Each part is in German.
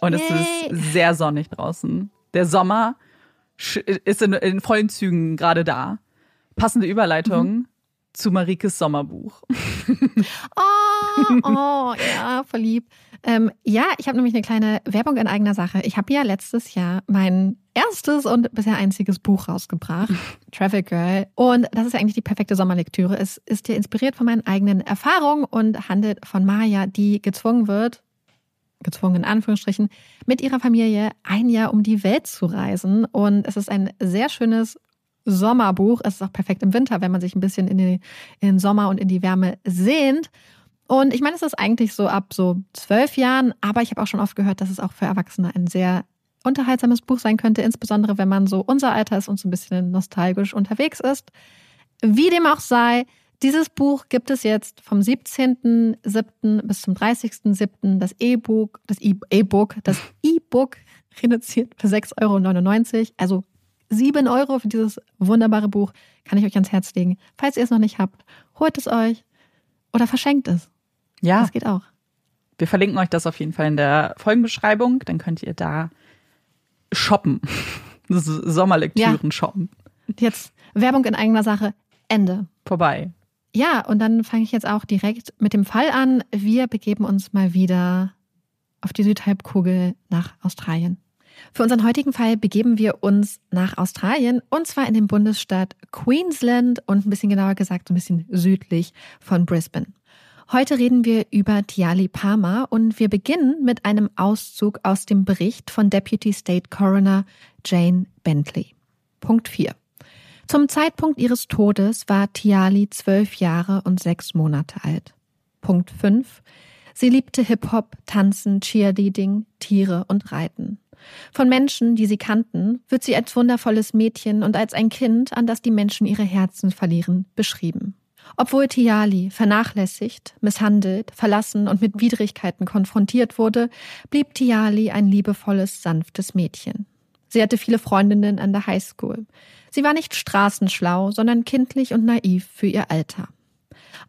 Und Yay. es ist sehr sonnig draußen. Der Sommer ist in, in vollen Zügen gerade da. Passende Überleitung mhm. zu Marikes Sommerbuch. oh, oh, ja, verliebt. Ähm, ja, ich habe nämlich eine kleine Werbung in eigener Sache. Ich habe ja letztes Jahr mein erstes und bisher einziges Buch rausgebracht, Traffic Girl. Und das ist ja eigentlich die perfekte Sommerlektüre. Es ist ja inspiriert von meinen eigenen Erfahrungen und handelt von Maya, die gezwungen wird, gezwungen in Anführungsstrichen, mit ihrer Familie ein Jahr um die Welt zu reisen. Und es ist ein sehr schönes Sommerbuch. Es ist auch perfekt im Winter, wenn man sich ein bisschen in, die, in den Sommer und in die Wärme sehnt. Und ich meine, es ist eigentlich so ab so zwölf Jahren, aber ich habe auch schon oft gehört, dass es auch für Erwachsene ein sehr unterhaltsames Buch sein könnte, insbesondere wenn man so unser Alter ist und so ein bisschen nostalgisch unterwegs ist. Wie dem auch sei, dieses Buch gibt es jetzt vom 17.07. bis zum 30.07. das E-Book, das E-Book, das E-Book reduziert für 6,99 Euro. Also 7 Euro für dieses wunderbare Buch kann ich euch ans Herz legen. Falls ihr es noch nicht habt, holt es euch oder verschenkt es. Ja. Das geht auch. Wir verlinken euch das auf jeden Fall in der Folgenbeschreibung. Dann könnt ihr da shoppen. Sommerlektüren ja. shoppen. Jetzt Werbung in eigener Sache. Ende. Vorbei. Ja, und dann fange ich jetzt auch direkt mit dem Fall an. Wir begeben uns mal wieder auf die Südhalbkugel nach Australien. Für unseren heutigen Fall begeben wir uns nach Australien und zwar in den Bundesstaat Queensland und ein bisschen genauer gesagt ein bisschen südlich von Brisbane. Heute reden wir über Tiali Palmer und wir beginnen mit einem Auszug aus dem Bericht von Deputy State Coroner Jane Bentley. Punkt 4. Zum Zeitpunkt ihres Todes war Tiali zwölf Jahre und sechs Monate alt. Punkt 5. Sie liebte Hip-Hop, Tanzen, Cheerleading, Tiere und Reiten. Von Menschen, die sie kannten, wird sie als wundervolles Mädchen und als ein Kind, an das die Menschen ihre Herzen verlieren, beschrieben. Obwohl Tiali vernachlässigt, misshandelt, verlassen und mit Widrigkeiten konfrontiert wurde, blieb Tiali ein liebevolles, sanftes Mädchen. Sie hatte viele Freundinnen an der Highschool. Sie war nicht straßenschlau, sondern kindlich und naiv für ihr Alter.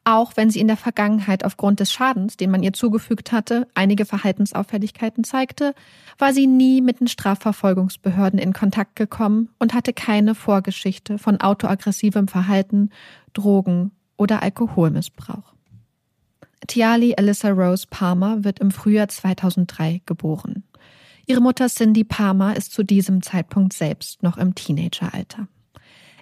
Auch wenn sie in der Vergangenheit aufgrund des Schadens, den man ihr zugefügt hatte, einige Verhaltensauffälligkeiten zeigte, war sie nie mit den Strafverfolgungsbehörden in Kontakt gekommen und hatte keine Vorgeschichte von autoaggressivem Verhalten, Drogen oder Alkoholmissbrauch. Tiali Alyssa Rose Palmer wird im Frühjahr 2003 geboren. Ihre Mutter Cindy Palmer ist zu diesem Zeitpunkt selbst noch im Teenageralter.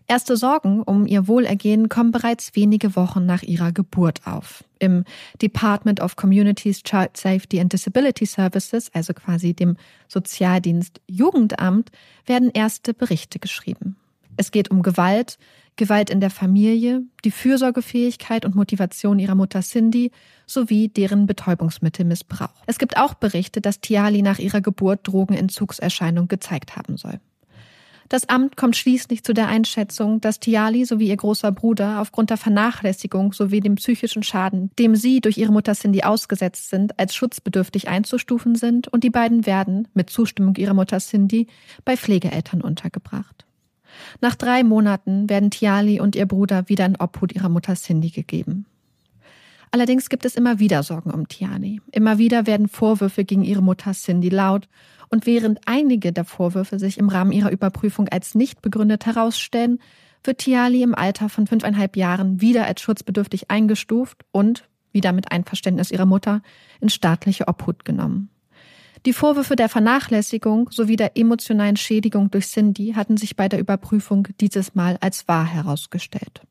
Erste Sorgen um ihr Wohlergehen kommen bereits wenige Wochen nach ihrer Geburt auf. Im Department of Communities, Child Safety and Disability Services, also quasi dem Sozialdienst Jugendamt, werden erste Berichte geschrieben. Es geht um Gewalt, Gewalt in der Familie, die Fürsorgefähigkeit und Motivation ihrer Mutter Cindy sowie deren Betäubungsmittelmissbrauch. Es gibt auch Berichte, dass Tiali nach ihrer Geburt Drogenentzugserscheinungen gezeigt haben soll. Das Amt kommt schließlich zu der Einschätzung, dass Tiali sowie ihr großer Bruder aufgrund der Vernachlässigung sowie dem psychischen Schaden, dem sie durch ihre Mutter Cindy ausgesetzt sind, als schutzbedürftig einzustufen sind und die beiden werden, mit Zustimmung ihrer Mutter Cindy, bei Pflegeeltern untergebracht. Nach drei Monaten werden Tiali und ihr Bruder wieder in Obhut ihrer Mutter Cindy gegeben. Allerdings gibt es immer wieder Sorgen um Tiani. Immer wieder werden Vorwürfe gegen ihre Mutter Cindy laut und während einige der Vorwürfe sich im Rahmen ihrer Überprüfung als nicht begründet herausstellen, wird Tiali im Alter von fünfeinhalb Jahren wieder als schutzbedürftig eingestuft und, wieder mit Einverständnis ihrer Mutter, in staatliche Obhut genommen. Die Vorwürfe der Vernachlässigung sowie der emotionalen Schädigung durch Cindy hatten sich bei der Überprüfung dieses Mal als wahr herausgestellt.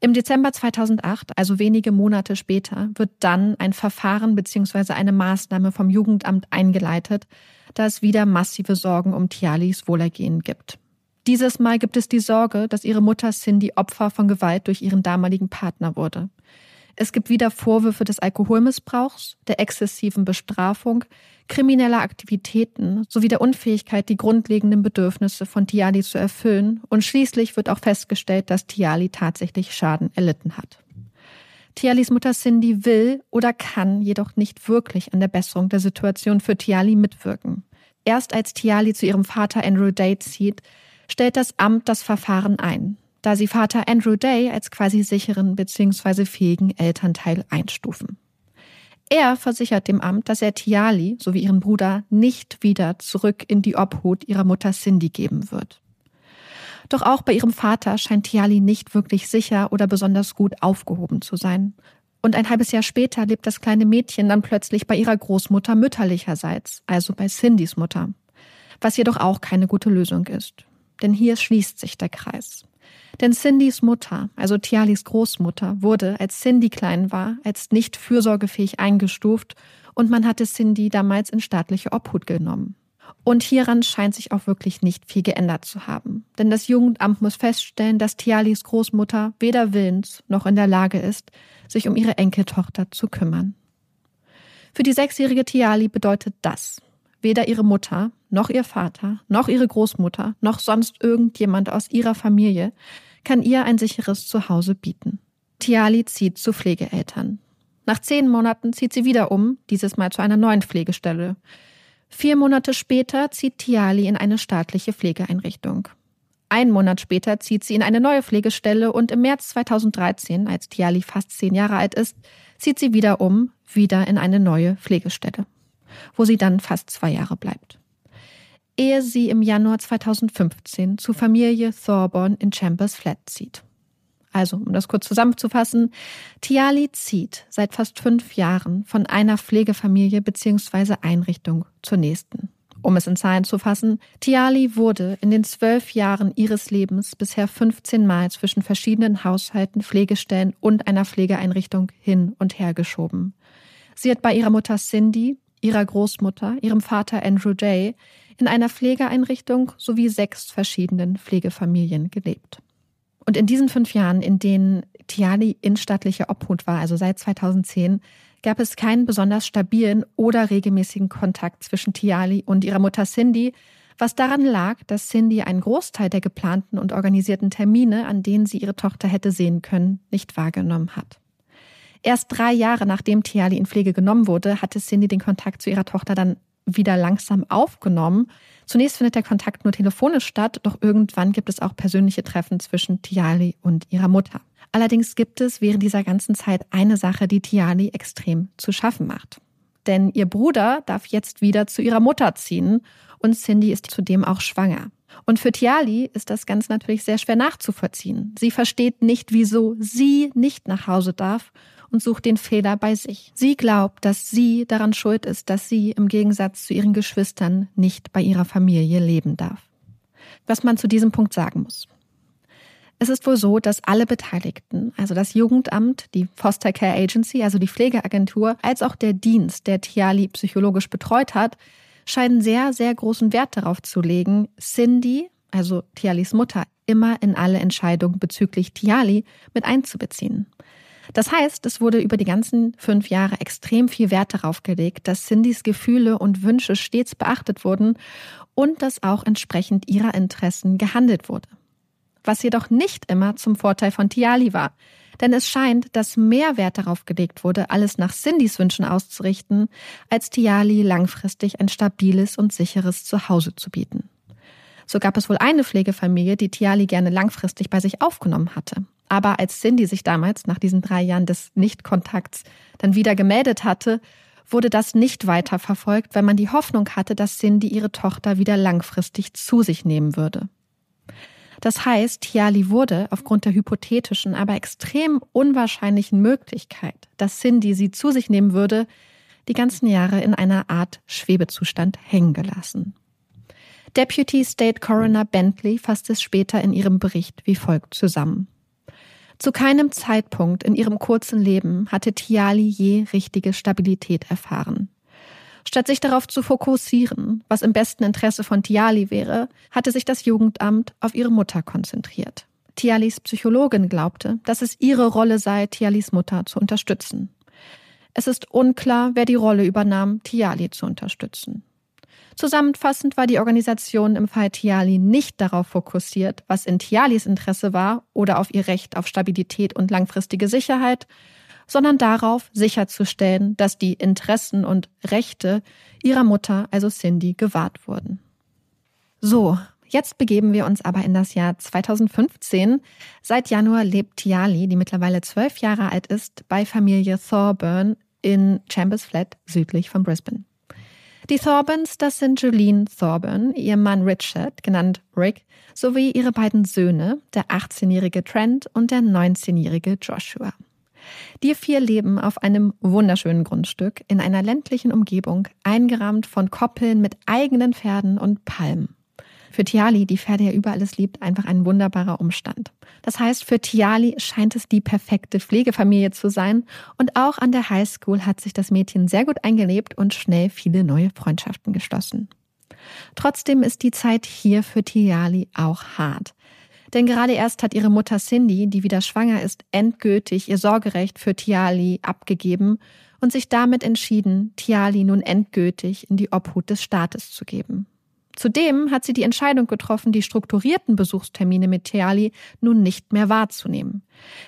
Im Dezember 2008, also wenige Monate später, wird dann ein Verfahren bzw. eine Maßnahme vom Jugendamt eingeleitet, da es wieder massive Sorgen um Tialis Wohlergehen gibt. Dieses Mal gibt es die Sorge, dass ihre Mutter Cindy Opfer von Gewalt durch ihren damaligen Partner wurde. Es gibt wieder Vorwürfe des Alkoholmissbrauchs, der exzessiven Bestrafung, krimineller Aktivitäten sowie der Unfähigkeit, die grundlegenden Bedürfnisse von Tiali zu erfüllen. Und schließlich wird auch festgestellt, dass Tiali tatsächlich Schaden erlitten hat. Tialis Mutter Cindy will oder kann jedoch nicht wirklich an der Besserung der Situation für Tiali mitwirken. Erst als Tiali zu ihrem Vater Andrew Day zieht, stellt das Amt das Verfahren ein da sie Vater Andrew Day als quasi sicheren bzw. fähigen Elternteil einstufen. Er versichert dem Amt, dass er Tiali sowie ihren Bruder nicht wieder zurück in die Obhut ihrer Mutter Cindy geben wird. Doch auch bei ihrem Vater scheint Tiali nicht wirklich sicher oder besonders gut aufgehoben zu sein. Und ein halbes Jahr später lebt das kleine Mädchen dann plötzlich bei ihrer Großmutter mütterlicherseits, also bei Cindys Mutter. Was jedoch auch keine gute Lösung ist. Denn hier schließt sich der Kreis. Denn Cindys Mutter, also Tialis Großmutter, wurde, als Cindy klein war, als nicht fürsorgefähig eingestuft und man hatte Cindy damals in staatliche Obhut genommen. Und hieran scheint sich auch wirklich nicht viel geändert zu haben. Denn das Jugendamt muss feststellen, dass Tialis Großmutter weder willens noch in der Lage ist, sich um ihre Enkeltochter zu kümmern. Für die sechsjährige Tiali bedeutet das, weder ihre Mutter, noch ihr Vater, noch ihre Großmutter, noch sonst irgendjemand aus ihrer Familie kann ihr ein sicheres Zuhause bieten. Tiali zieht zu Pflegeeltern. Nach zehn Monaten zieht sie wieder um, dieses Mal zu einer neuen Pflegestelle. Vier Monate später zieht Tiali in eine staatliche Pflegeeinrichtung. Einen Monat später zieht sie in eine neue Pflegestelle und im März 2013, als Tiali fast zehn Jahre alt ist, zieht sie wieder um, wieder in eine neue Pflegestelle, wo sie dann fast zwei Jahre bleibt. Ehe sie im Januar 2015 zu Familie Thorborn in Chambers Flat zieht. Also, um das kurz zusammenzufassen, Tiali zieht seit fast fünf Jahren von einer Pflegefamilie bzw. Einrichtung zur nächsten. Um es in Zahlen zu fassen, Tiali wurde in den zwölf Jahren ihres Lebens bisher 15 Mal zwischen verschiedenen Haushalten, Pflegestellen und einer Pflegeeinrichtung hin und her geschoben. Sie hat bei ihrer Mutter Cindy, ihrer Großmutter, ihrem Vater Andrew Jay in einer Pflegeeinrichtung sowie sechs verschiedenen Pflegefamilien gelebt. Und in diesen fünf Jahren, in denen Tiali in staatlicher Obhut war, also seit 2010, gab es keinen besonders stabilen oder regelmäßigen Kontakt zwischen Tiali und ihrer Mutter Cindy, was daran lag, dass Cindy einen Großteil der geplanten und organisierten Termine, an denen sie ihre Tochter hätte sehen können, nicht wahrgenommen hat. Erst drei Jahre nachdem Tiali in Pflege genommen wurde, hatte Cindy den Kontakt zu ihrer Tochter dann wieder langsam aufgenommen. Zunächst findet der Kontakt nur telefonisch statt, doch irgendwann gibt es auch persönliche Treffen zwischen Tiali und ihrer Mutter. Allerdings gibt es während dieser ganzen Zeit eine Sache, die Tiali extrem zu schaffen macht. Denn ihr Bruder darf jetzt wieder zu ihrer Mutter ziehen und Cindy ist zudem auch schwanger. Und für Tiali ist das ganz natürlich sehr schwer nachzuvollziehen. Sie versteht nicht, wieso sie nicht nach Hause darf und sucht den Fehler bei sich. Sie glaubt, dass sie daran schuld ist, dass sie im Gegensatz zu ihren Geschwistern nicht bei ihrer Familie leben darf. Was man zu diesem Punkt sagen muss. Es ist wohl so, dass alle Beteiligten, also das Jugendamt, die Foster Care Agency, also die Pflegeagentur, als auch der Dienst, der Tiali psychologisch betreut hat, scheinen sehr, sehr großen Wert darauf zu legen, Cindy, also Tialis Mutter, immer in alle Entscheidungen bezüglich Tiali mit einzubeziehen. Das heißt, es wurde über die ganzen fünf Jahre extrem viel Wert darauf gelegt, dass Cindys Gefühle und Wünsche stets beachtet wurden und dass auch entsprechend ihrer Interessen gehandelt wurde was jedoch nicht immer zum Vorteil von Tiali war. Denn es scheint, dass mehr Wert darauf gelegt wurde, alles nach Cindys Wünschen auszurichten, als Tiali langfristig ein stabiles und sicheres Zuhause zu bieten. So gab es wohl eine Pflegefamilie, die Tiali gerne langfristig bei sich aufgenommen hatte. Aber als Cindy sich damals nach diesen drei Jahren des Nichtkontakts dann wieder gemeldet hatte, wurde das nicht weiter verfolgt, weil man die Hoffnung hatte, dass Cindy ihre Tochter wieder langfristig zu sich nehmen würde. Das heißt, Tiali wurde aufgrund der hypothetischen, aber extrem unwahrscheinlichen Möglichkeit, dass Cindy sie zu sich nehmen würde, die ganzen Jahre in einer Art Schwebezustand hängen gelassen. Deputy State Coroner Bentley fasst es später in ihrem Bericht wie folgt zusammen. Zu keinem Zeitpunkt in ihrem kurzen Leben hatte Tiali je richtige Stabilität erfahren. Statt sich darauf zu fokussieren, was im besten Interesse von Tiali wäre, hatte sich das Jugendamt auf ihre Mutter konzentriert. Tialis Psychologin glaubte, dass es ihre Rolle sei, Tialis Mutter zu unterstützen. Es ist unklar, wer die Rolle übernahm, Tiali zu unterstützen. Zusammenfassend war die Organisation im Fall Tiali nicht darauf fokussiert, was in Tialis Interesse war oder auf ihr Recht auf Stabilität und langfristige Sicherheit, sondern darauf sicherzustellen, dass die Interessen und Rechte ihrer Mutter, also Cindy, gewahrt wurden. So, Jetzt begeben wir uns aber in das Jahr 2015. Seit Januar lebt Tiali, die mittlerweile zwölf Jahre alt ist, bei Familie Thorburn in Chambers Flat südlich von Brisbane. Die Thorburns, das sind Jolene Thorburn, ihr Mann Richard, genannt Rick, sowie ihre beiden Söhne, der 18-jährige Trent und der 19-jährige Joshua. Die vier leben auf einem wunderschönen Grundstück in einer ländlichen Umgebung, eingerahmt von Koppeln mit eigenen Pferden und Palmen. Für Tiali, die Pferde ja über alles liebt, einfach ein wunderbarer Umstand. Das heißt, für Tiali scheint es die perfekte Pflegefamilie zu sein und auch an der Highschool hat sich das Mädchen sehr gut eingelebt und schnell viele neue Freundschaften geschlossen. Trotzdem ist die Zeit hier für Tiali auch hart. Denn gerade erst hat ihre Mutter Cindy, die wieder schwanger ist, endgültig ihr Sorgerecht für Tiali abgegeben und sich damit entschieden, Tiali nun endgültig in die Obhut des Staates zu geben. Zudem hat sie die Entscheidung getroffen, die strukturierten Besuchstermine mit Tiali nun nicht mehr wahrzunehmen.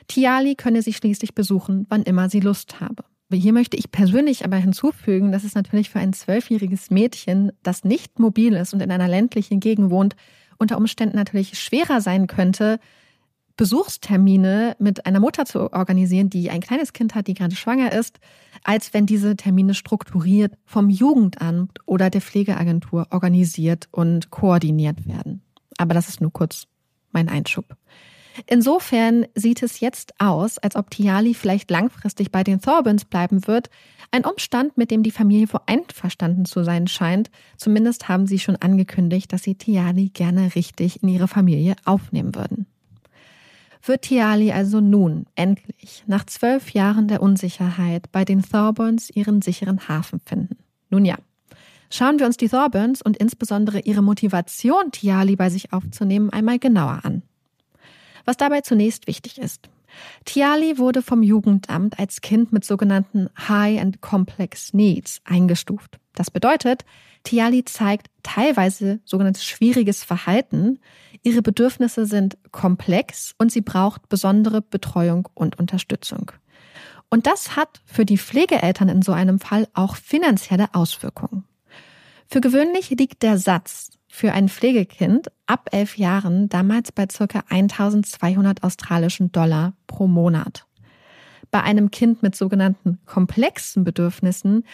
Tiali könne sie schließlich besuchen, wann immer sie Lust habe. Hier möchte ich persönlich aber hinzufügen, dass es natürlich für ein zwölfjähriges Mädchen, das nicht mobil ist und in einer ländlichen Gegend wohnt, unter Umständen natürlich schwerer sein könnte, Besuchstermine mit einer Mutter zu organisieren, die ein kleines Kind hat, die gerade schwanger ist, als wenn diese Termine strukturiert vom Jugendamt oder der Pflegeagentur organisiert und koordiniert werden. Aber das ist nur kurz mein Einschub. Insofern sieht es jetzt aus, als ob Tiali vielleicht langfristig bei den Thorbans bleiben wird. Ein Umstand, mit dem die Familie wohl einverstanden zu sein scheint. Zumindest haben sie schon angekündigt, dass sie Tiali gerne richtig in ihre Familie aufnehmen würden wird Tiali also nun endlich nach zwölf Jahren der Unsicherheit bei den Thorburns ihren sicheren Hafen finden. Nun ja, schauen wir uns die Thorburns und insbesondere ihre Motivation, Tiali bei sich aufzunehmen, einmal genauer an. Was dabei zunächst wichtig ist. Tiali wurde vom Jugendamt als Kind mit sogenannten High and Complex Needs eingestuft. Das bedeutet, Tiali zeigt teilweise sogenanntes schwieriges Verhalten. Ihre Bedürfnisse sind komplex und sie braucht besondere Betreuung und Unterstützung. Und das hat für die Pflegeeltern in so einem Fall auch finanzielle Auswirkungen. Für gewöhnlich liegt der Satz für ein Pflegekind ab elf Jahren damals bei circa 1200 australischen Dollar pro Monat. Bei einem Kind mit sogenannten komplexen Bedürfnissen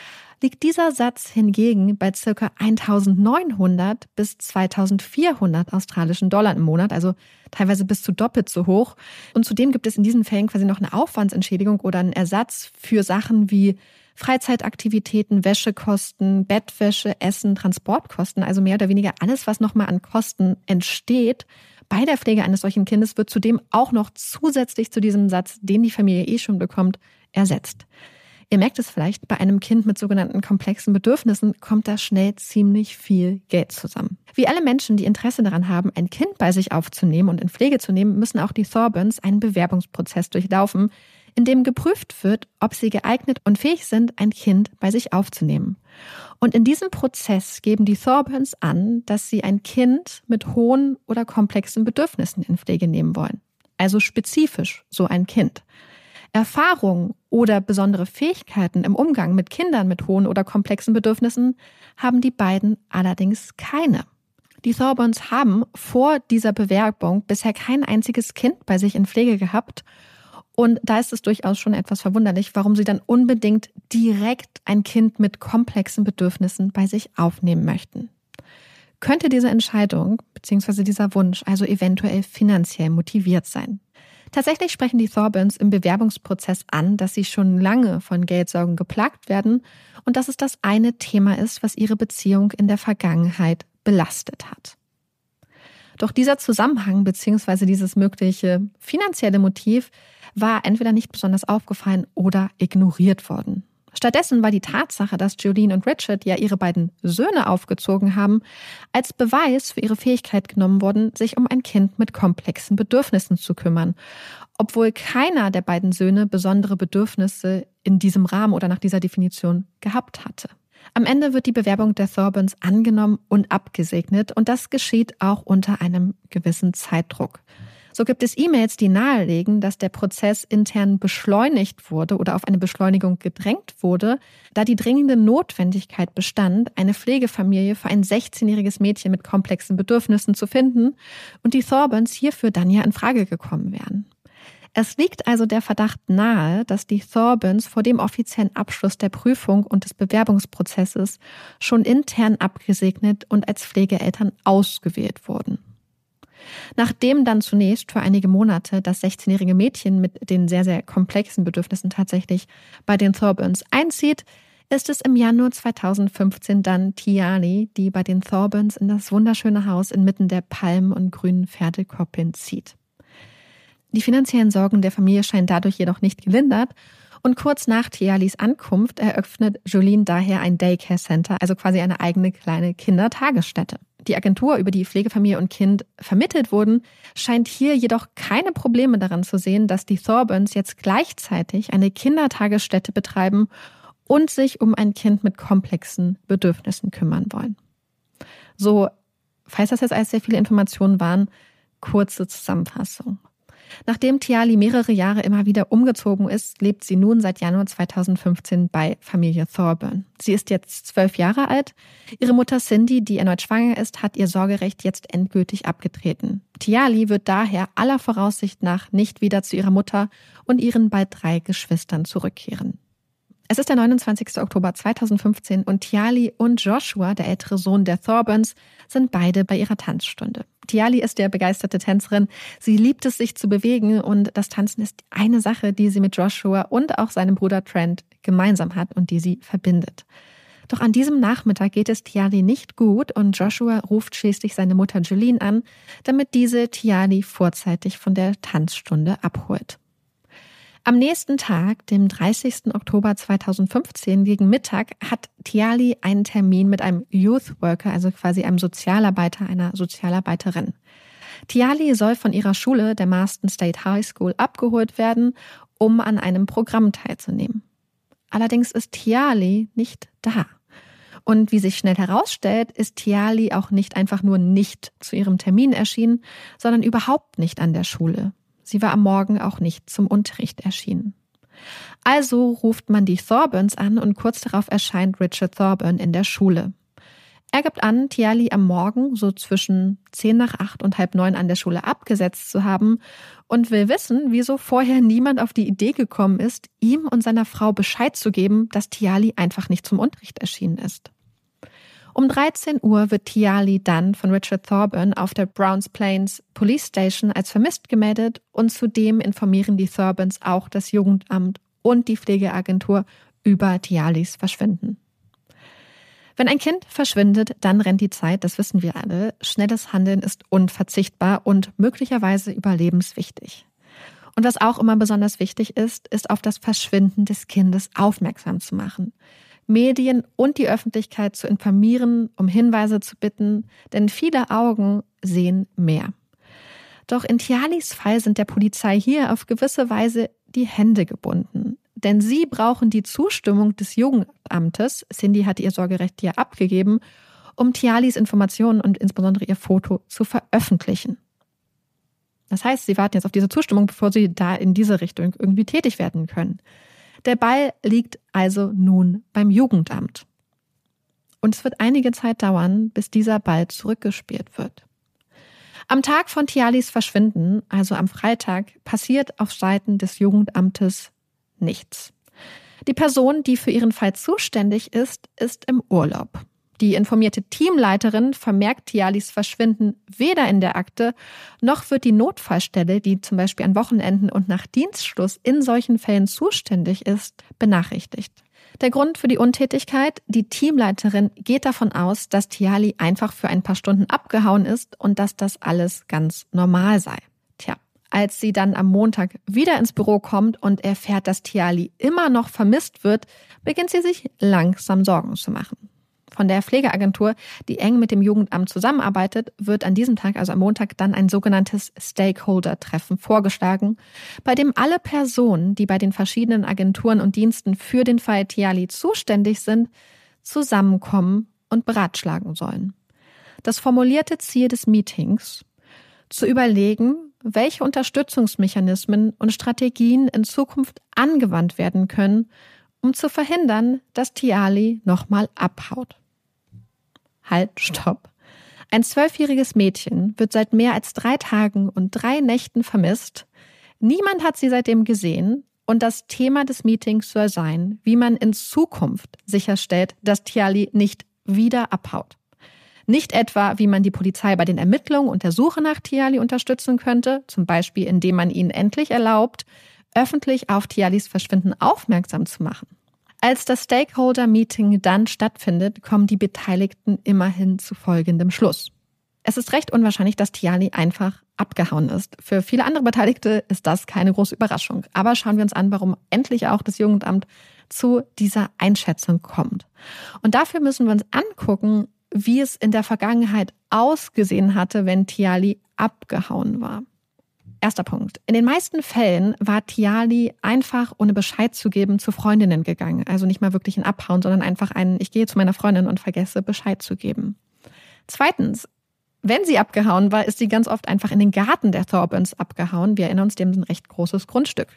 liegt dieser Satz hingegen bei circa 1900 bis 2400 australischen Dollar im Monat, also teilweise bis zu doppelt so hoch. Und zudem gibt es in diesen Fällen quasi noch eine Aufwandsentschädigung oder einen Ersatz für Sachen wie Freizeitaktivitäten, Wäschekosten, Bettwäsche, Essen, Transportkosten, also mehr oder weniger alles, was nochmal an Kosten entsteht, bei der Pflege eines solchen Kindes wird zudem auch noch zusätzlich zu diesem Satz, den die Familie eh schon bekommt, ersetzt. Ihr merkt es vielleicht, bei einem Kind mit sogenannten komplexen Bedürfnissen kommt da schnell ziemlich viel Geld zusammen. Wie alle Menschen, die Interesse daran haben, ein Kind bei sich aufzunehmen und in Pflege zu nehmen, müssen auch die Thorbans einen Bewerbungsprozess durchlaufen, in dem geprüft wird, ob sie geeignet und fähig sind, ein Kind bei sich aufzunehmen. Und in diesem Prozess geben die Thorbans an, dass sie ein Kind mit hohen oder komplexen Bedürfnissen in Pflege nehmen wollen. Also spezifisch so ein Kind. Erfahrungen oder besondere Fähigkeiten im Umgang mit Kindern mit hohen oder komplexen Bedürfnissen haben die beiden allerdings keine. Die Thorbans haben vor dieser Bewerbung bisher kein einziges Kind bei sich in Pflege gehabt und da ist es durchaus schon etwas verwunderlich, warum sie dann unbedingt direkt ein Kind mit komplexen Bedürfnissen bei sich aufnehmen möchten. Könnte diese Entscheidung bzw. dieser Wunsch also eventuell finanziell motiviert sein? Tatsächlich sprechen die Thorbans im Bewerbungsprozess an, dass sie schon lange von Geldsorgen geplagt werden und dass es das eine Thema ist, was ihre Beziehung in der Vergangenheit belastet hat. Doch dieser Zusammenhang bzw. dieses mögliche finanzielle Motiv war entweder nicht besonders aufgefallen oder ignoriert worden. Stattdessen war die Tatsache, dass Jolene und Richard ja ihre beiden Söhne aufgezogen haben, als Beweis für ihre Fähigkeit genommen worden, sich um ein Kind mit komplexen Bedürfnissen zu kümmern, obwohl keiner der beiden Söhne besondere Bedürfnisse in diesem Rahmen oder nach dieser Definition gehabt hatte. Am Ende wird die Bewerbung der Thorbans angenommen und abgesegnet und das geschieht auch unter einem gewissen Zeitdruck. So gibt es E-Mails, die nahelegen, dass der Prozess intern beschleunigt wurde oder auf eine Beschleunigung gedrängt wurde, da die dringende Notwendigkeit bestand, eine Pflegefamilie für ein 16-jähriges Mädchen mit komplexen Bedürfnissen zu finden und die Thorbans hierfür dann ja in Frage gekommen wären. Es liegt also der Verdacht nahe, dass die Thorbans vor dem offiziellen Abschluss der Prüfung und des Bewerbungsprozesses schon intern abgesegnet und als Pflegeeltern ausgewählt wurden. Nachdem dann zunächst für einige Monate das 16-jährige Mädchen mit den sehr, sehr komplexen Bedürfnissen tatsächlich bei den Thorburns einzieht, ist es im Januar 2015 dann Tiali, die bei den Thorburns in das wunderschöne Haus inmitten der Palmen und grünen Pferdekoppeln zieht. Die finanziellen Sorgen der Familie scheinen dadurch jedoch nicht gelindert und kurz nach Tialis Ankunft eröffnet Jolene daher ein Daycare Center, also quasi eine eigene kleine Kindertagesstätte die Agentur, über die Pflegefamilie und Kind vermittelt wurden, scheint hier jedoch keine Probleme daran zu sehen, dass die Thorbans jetzt gleichzeitig eine Kindertagesstätte betreiben und sich um ein Kind mit komplexen Bedürfnissen kümmern wollen. So, falls das jetzt alles sehr viele Informationen waren, kurze Zusammenfassung. Nachdem Tiali mehrere Jahre immer wieder umgezogen ist, lebt sie nun seit Januar 2015 bei Familie Thorburn. Sie ist jetzt zwölf Jahre alt. Ihre Mutter Cindy, die erneut schwanger ist, hat ihr Sorgerecht jetzt endgültig abgetreten. Tiali wird daher aller Voraussicht nach nicht wieder zu ihrer Mutter und ihren bald drei Geschwistern zurückkehren. Es ist der 29. Oktober 2015 und Tiali und Joshua, der ältere Sohn der Thorburns, sind beide bei ihrer Tanzstunde. Tiali ist der begeisterte Tänzerin. Sie liebt es, sich zu bewegen und das Tanzen ist eine Sache, die sie mit Joshua und auch seinem Bruder Trent gemeinsam hat und die sie verbindet. Doch an diesem Nachmittag geht es Tiali nicht gut und Joshua ruft schließlich seine Mutter Jeline an, damit diese Tiali vorzeitig von der Tanzstunde abholt. Am nächsten Tag, dem 30. Oktober 2015 gegen Mittag, hat Tiali einen Termin mit einem Youth Worker, also quasi einem Sozialarbeiter, einer Sozialarbeiterin. Tiali soll von ihrer Schule, der Marston State High School, abgeholt werden, um an einem Programm teilzunehmen. Allerdings ist Tiali nicht da. Und wie sich schnell herausstellt, ist Tiali auch nicht einfach nur nicht zu ihrem Termin erschienen, sondern überhaupt nicht an der Schule. Sie war am Morgen auch nicht zum Unterricht erschienen. Also ruft man die Thorburns an und kurz darauf erscheint Richard Thorburn in der Schule. Er gibt an, Tiali am Morgen so zwischen zehn nach acht und halb neun an der Schule abgesetzt zu haben und will wissen, wieso vorher niemand auf die Idee gekommen ist, ihm und seiner Frau Bescheid zu geben, dass Tiali einfach nicht zum Unterricht erschienen ist. Um 13 Uhr wird Tiali dann von Richard Thorburn auf der Browns Plains Police Station als vermisst gemeldet und zudem informieren die Thorburns auch das Jugendamt und die Pflegeagentur über Tialis Verschwinden. Wenn ein Kind verschwindet, dann rennt die Zeit, das wissen wir alle. Schnelles Handeln ist unverzichtbar und möglicherweise überlebenswichtig. Und was auch immer besonders wichtig ist, ist auf das Verschwinden des Kindes aufmerksam zu machen. Medien und die Öffentlichkeit zu informieren, um Hinweise zu bitten, denn viele Augen sehen mehr. Doch in Tialis Fall sind der Polizei hier auf gewisse Weise die Hände gebunden. Denn sie brauchen die Zustimmung des Jugendamtes, Cindy hat ihr Sorgerecht hier abgegeben, um Tialis Informationen und insbesondere ihr Foto zu veröffentlichen. Das heißt, sie warten jetzt auf diese Zustimmung, bevor sie da in diese Richtung irgendwie tätig werden können. Der Ball liegt also nun beim Jugendamt. Und es wird einige Zeit dauern, bis dieser Ball zurückgespielt wird. Am Tag von Tialis Verschwinden, also am Freitag, passiert auf Seiten des Jugendamtes nichts. Die Person, die für ihren Fall zuständig ist, ist im Urlaub. Die informierte Teamleiterin vermerkt Tialis Verschwinden weder in der Akte, noch wird die Notfallstelle, die zum Beispiel an Wochenenden und nach Dienstschluss in solchen Fällen zuständig ist, benachrichtigt. Der Grund für die Untätigkeit? Die Teamleiterin geht davon aus, dass Tiali einfach für ein paar Stunden abgehauen ist und dass das alles ganz normal sei. Tja, als sie dann am Montag wieder ins Büro kommt und erfährt, dass Tiali immer noch vermisst wird, beginnt sie sich langsam Sorgen zu machen von der Pflegeagentur, die eng mit dem Jugendamt zusammenarbeitet, wird an diesem Tag, also am Montag, dann ein sogenanntes Stakeholder-Treffen vorgeschlagen, bei dem alle Personen, die bei den verschiedenen Agenturen und Diensten für den Fall Tiali zuständig sind, zusammenkommen und beratschlagen sollen. Das formulierte Ziel des Meetings, zu überlegen, welche Unterstützungsmechanismen und Strategien in Zukunft angewandt werden können, um zu verhindern, dass Tiali nochmal abhaut. Halt, stopp. Ein zwölfjähriges Mädchen wird seit mehr als drei Tagen und drei Nächten vermisst. Niemand hat sie seitdem gesehen und das Thema des Meetings soll sein, wie man in Zukunft sicherstellt, dass Tiali nicht wieder abhaut. Nicht etwa, wie man die Polizei bei den Ermittlungen und der Suche nach Tiali unterstützen könnte, zum Beispiel indem man ihnen endlich erlaubt, öffentlich auf Tialis Verschwinden aufmerksam zu machen. Als das Stakeholder-Meeting dann stattfindet, kommen die Beteiligten immerhin zu folgendem Schluss. Es ist recht unwahrscheinlich, dass Tiali einfach abgehauen ist. Für viele andere Beteiligte ist das keine große Überraschung. Aber schauen wir uns an, warum endlich auch das Jugendamt zu dieser Einschätzung kommt. Und dafür müssen wir uns angucken, wie es in der Vergangenheit ausgesehen hatte, wenn Tiali abgehauen war. Erster Punkt. In den meisten Fällen war Tiali einfach, ohne Bescheid zu geben, zu Freundinnen gegangen. Also nicht mal wirklich ein Abhauen, sondern einfach ein, ich gehe zu meiner Freundin und vergesse Bescheid zu geben. Zweitens, Wenn sie abgehauen war, ist sie ganz oft einfach in den Garten der Thorbans abgehauen. Wir erinnern uns, haben ein recht großes Grundstück.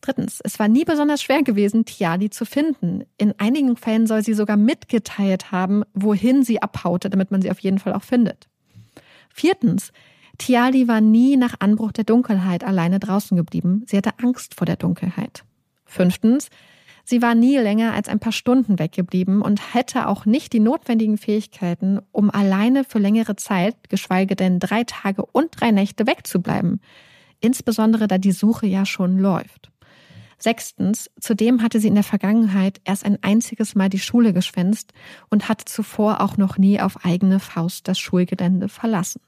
Drittens, es war nie besonders schwer gewesen, Tiali zu finden. In einigen Fällen soll sie sogar mitgeteilt haben, wohin sie abhaute, damit man sie auf jeden Fall auch findet. Viertens, Tiali war nie nach Anbruch der Dunkelheit alleine draußen geblieben. Sie hatte Angst vor der Dunkelheit. Fünftens, Sie war nie länger als ein paar Stunden weggeblieben und hätte auch nicht die notwendigen Fähigkeiten, um alleine für längere Zeit, geschweige denn drei Tage und drei Nächte wegzubleiben. Insbesondere da die Suche ja schon läuft. Sechstens, zudem hatte sie in der Vergangenheit erst ein einziges Mal die Schule geschwänzt und hatte zuvor auch noch nie auf eigene Faust das Schulgelände verlassen.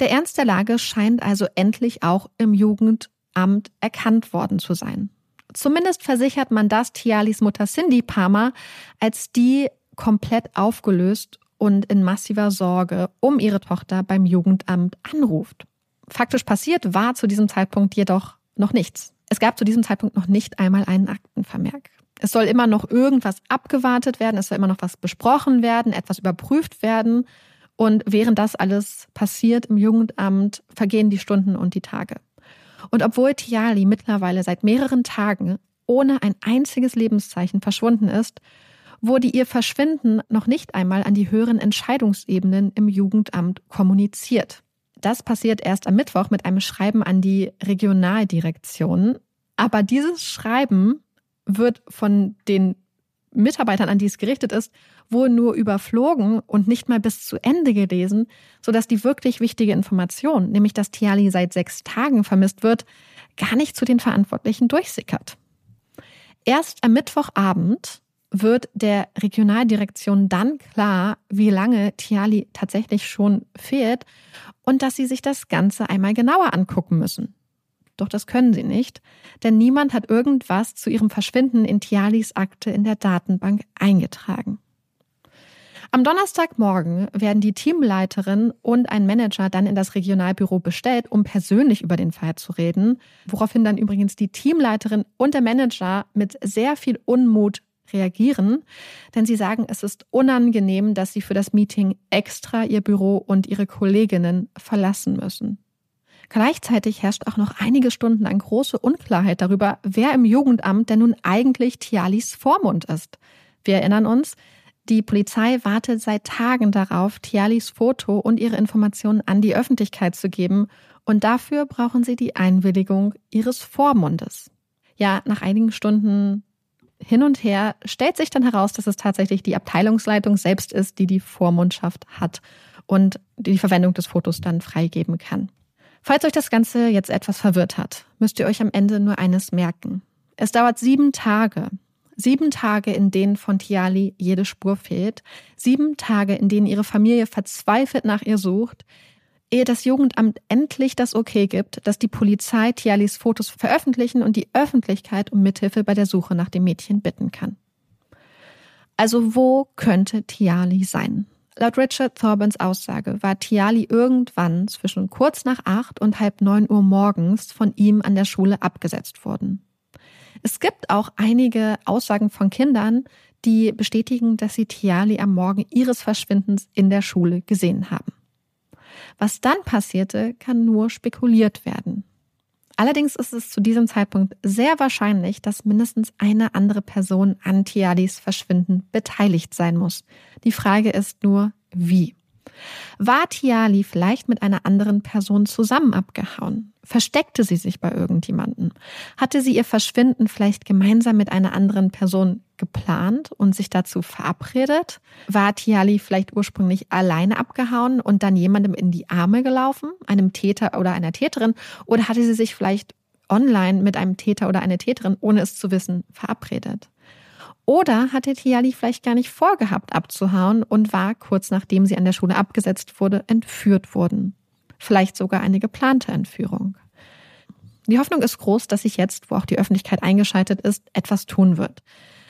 Der Ernst der Lage scheint also endlich auch im Jugendamt erkannt worden zu sein. Zumindest versichert man das Tialis Mutter Cindy Palmer als die komplett aufgelöst und in massiver Sorge um ihre Tochter beim Jugendamt anruft. Faktisch passiert war zu diesem Zeitpunkt jedoch noch nichts. Es gab zu diesem Zeitpunkt noch nicht einmal einen Aktenvermerk. Es soll immer noch irgendwas abgewartet werden, es soll immer noch was besprochen werden, etwas überprüft werden. Und während das alles passiert im Jugendamt, vergehen die Stunden und die Tage. Und obwohl Tiali mittlerweile seit mehreren Tagen ohne ein einziges Lebenszeichen verschwunden ist, wurde ihr Verschwinden noch nicht einmal an die höheren Entscheidungsebenen im Jugendamt kommuniziert. Das passiert erst am Mittwoch mit einem Schreiben an die Regionaldirektion. Aber dieses Schreiben wird von den Mitarbeitern, an die es gerichtet ist, wohl nur überflogen und nicht mal bis zu Ende gelesen, sodass die wirklich wichtige Information, nämlich dass Tiali seit sechs Tagen vermisst wird, gar nicht zu den Verantwortlichen durchsickert. Erst am Mittwochabend wird der Regionaldirektion dann klar, wie lange Tiali tatsächlich schon fehlt und dass sie sich das Ganze einmal genauer angucken müssen. Doch das können sie nicht, denn niemand hat irgendwas zu ihrem Verschwinden in Tialis Akte in der Datenbank eingetragen. Am Donnerstagmorgen werden die Teamleiterin und ein Manager dann in das Regionalbüro bestellt, um persönlich über den Fall zu reden, woraufhin dann übrigens die Teamleiterin und der Manager mit sehr viel Unmut reagieren, denn sie sagen, es ist unangenehm, dass sie für das Meeting extra ihr Büro und ihre Kolleginnen verlassen müssen. Gleichzeitig herrscht auch noch einige Stunden lang große Unklarheit darüber, wer im Jugendamt denn nun eigentlich Tialis Vormund ist. Wir erinnern uns, die Polizei wartet seit Tagen darauf, Tialis Foto und ihre Informationen an die Öffentlichkeit zu geben, und dafür brauchen sie die Einwilligung ihres Vormundes. Ja, nach einigen Stunden hin und her stellt sich dann heraus, dass es tatsächlich die Abteilungsleitung selbst ist, die die Vormundschaft hat und die Verwendung des Fotos dann freigeben kann. Falls euch das Ganze jetzt etwas verwirrt hat, müsst ihr euch am Ende nur eines merken. Es dauert sieben Tage. Sieben Tage, in denen von Tiali jede Spur fehlt. Sieben Tage, in denen ihre Familie verzweifelt nach ihr sucht, ehe das Jugendamt endlich das Okay gibt, dass die Polizei Tialis Fotos veröffentlichen und die Öffentlichkeit um Mithilfe bei der Suche nach dem Mädchen bitten kann. Also wo könnte Tiali sein? Laut Richard Thorbans Aussage war Tiali irgendwann zwischen kurz nach acht und halb neun Uhr morgens von ihm an der Schule abgesetzt worden. Es gibt auch einige Aussagen von Kindern, die bestätigen, dass sie Tiali am Morgen ihres Verschwindens in der Schule gesehen haben. Was dann passierte, kann nur spekuliert werden. Allerdings ist es zu diesem Zeitpunkt sehr wahrscheinlich, dass mindestens eine andere Person an Tialis Verschwinden beteiligt sein muss. Die Frage ist nur, wie? War Tiali vielleicht mit einer anderen Person zusammen abgehauen? Versteckte sie sich bei irgendjemandem? Hatte sie ihr Verschwinden vielleicht gemeinsam mit einer anderen Person geplant und sich dazu verabredet? War Tiali vielleicht ursprünglich alleine abgehauen und dann jemandem in die Arme gelaufen, einem Täter oder einer Täterin? Oder hatte sie sich vielleicht online mit einem Täter oder einer Täterin, ohne es zu wissen, verabredet? Oder hatte Tiali vielleicht gar nicht vorgehabt abzuhauen und war kurz nachdem sie an der Schule abgesetzt wurde, entführt worden? vielleicht sogar eine geplante Entführung. Die Hoffnung ist groß, dass sich jetzt, wo auch die Öffentlichkeit eingeschaltet ist, etwas tun wird.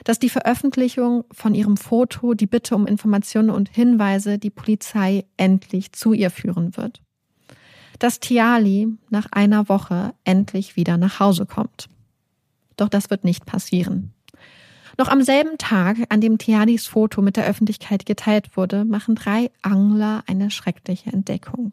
Dass die Veröffentlichung von ihrem Foto, die Bitte um Informationen und Hinweise die Polizei endlich zu ihr führen wird. Dass Tiali nach einer Woche endlich wieder nach Hause kommt. Doch das wird nicht passieren. Noch am selben Tag, an dem Tiadis Foto mit der Öffentlichkeit geteilt wurde, machen drei Angler eine schreckliche Entdeckung.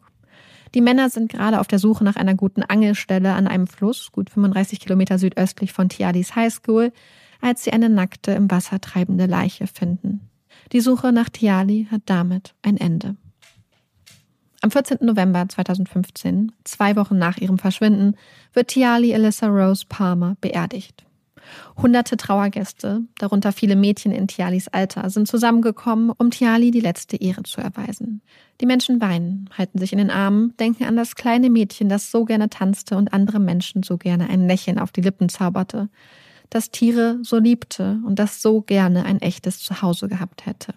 Die Männer sind gerade auf der Suche nach einer guten Angelstelle an einem Fluss, gut 35 Kilometer südöstlich von Tiadis High School, als sie eine nackte, im Wasser treibende Leiche finden. Die Suche nach Tiali hat damit ein Ende. Am 14. November 2015, zwei Wochen nach ihrem Verschwinden, wird Tiali Alyssa Rose Palmer beerdigt. Hunderte Trauergäste, darunter viele Mädchen in Tialis Alter, sind zusammengekommen, um Tiali die letzte Ehre zu erweisen. Die Menschen weinen, halten sich in den Armen, denken an das kleine Mädchen, das so gerne tanzte und andere Menschen so gerne ein Lächeln auf die Lippen zauberte, das Tiere so liebte und das so gerne ein echtes Zuhause gehabt hätte.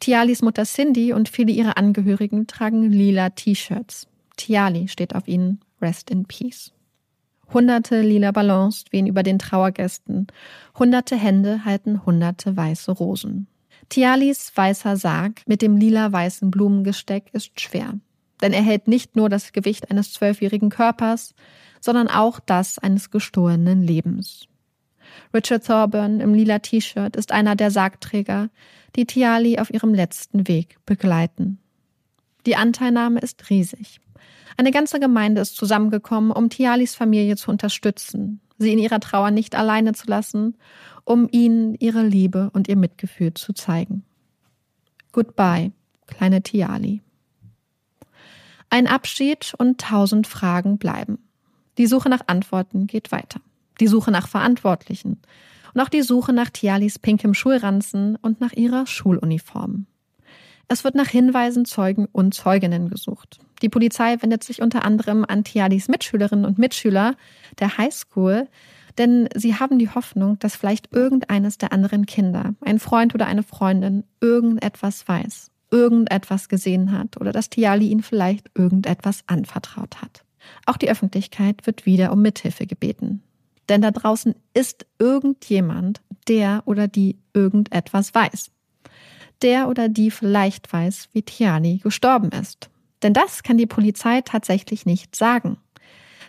Tialis Mutter Cindy und viele ihrer Angehörigen tragen lila T-Shirts. Tiali steht auf ihnen Rest in Peace. Hunderte lila Ballons wehen über den Trauergästen. Hunderte Hände halten hunderte weiße Rosen. Tialis weißer Sarg mit dem lila-weißen Blumengesteck ist schwer. Denn er hält nicht nur das Gewicht eines zwölfjährigen Körpers, sondern auch das eines gestohlenen Lebens. Richard Thorburn im lila T-Shirt ist einer der Sargträger, die Tiali auf ihrem letzten Weg begleiten. Die Anteilnahme ist riesig. Eine ganze Gemeinde ist zusammengekommen, um Tialis Familie zu unterstützen, sie in ihrer Trauer nicht alleine zu lassen, um ihnen ihre Liebe und ihr Mitgefühl zu zeigen. Goodbye, kleine Tiali. Ein Abschied und tausend Fragen bleiben. Die Suche nach Antworten geht weiter. Die Suche nach Verantwortlichen. Und auch die Suche nach Tialis pinkem Schulranzen und nach ihrer Schuluniform. Es wird nach Hinweisen, Zeugen und Zeuginnen gesucht. Die Polizei wendet sich unter anderem an Tialis Mitschülerinnen und Mitschüler der Highschool, denn sie haben die Hoffnung, dass vielleicht irgendeines der anderen Kinder, ein Freund oder eine Freundin, irgendetwas weiß, irgendetwas gesehen hat oder dass Tiali ihnen vielleicht irgendetwas anvertraut hat. Auch die Öffentlichkeit wird wieder um Mithilfe gebeten. Denn da draußen ist irgendjemand, der oder die irgendetwas weiß der oder die vielleicht weiß, wie Tiali gestorben ist. Denn das kann die Polizei tatsächlich nicht sagen.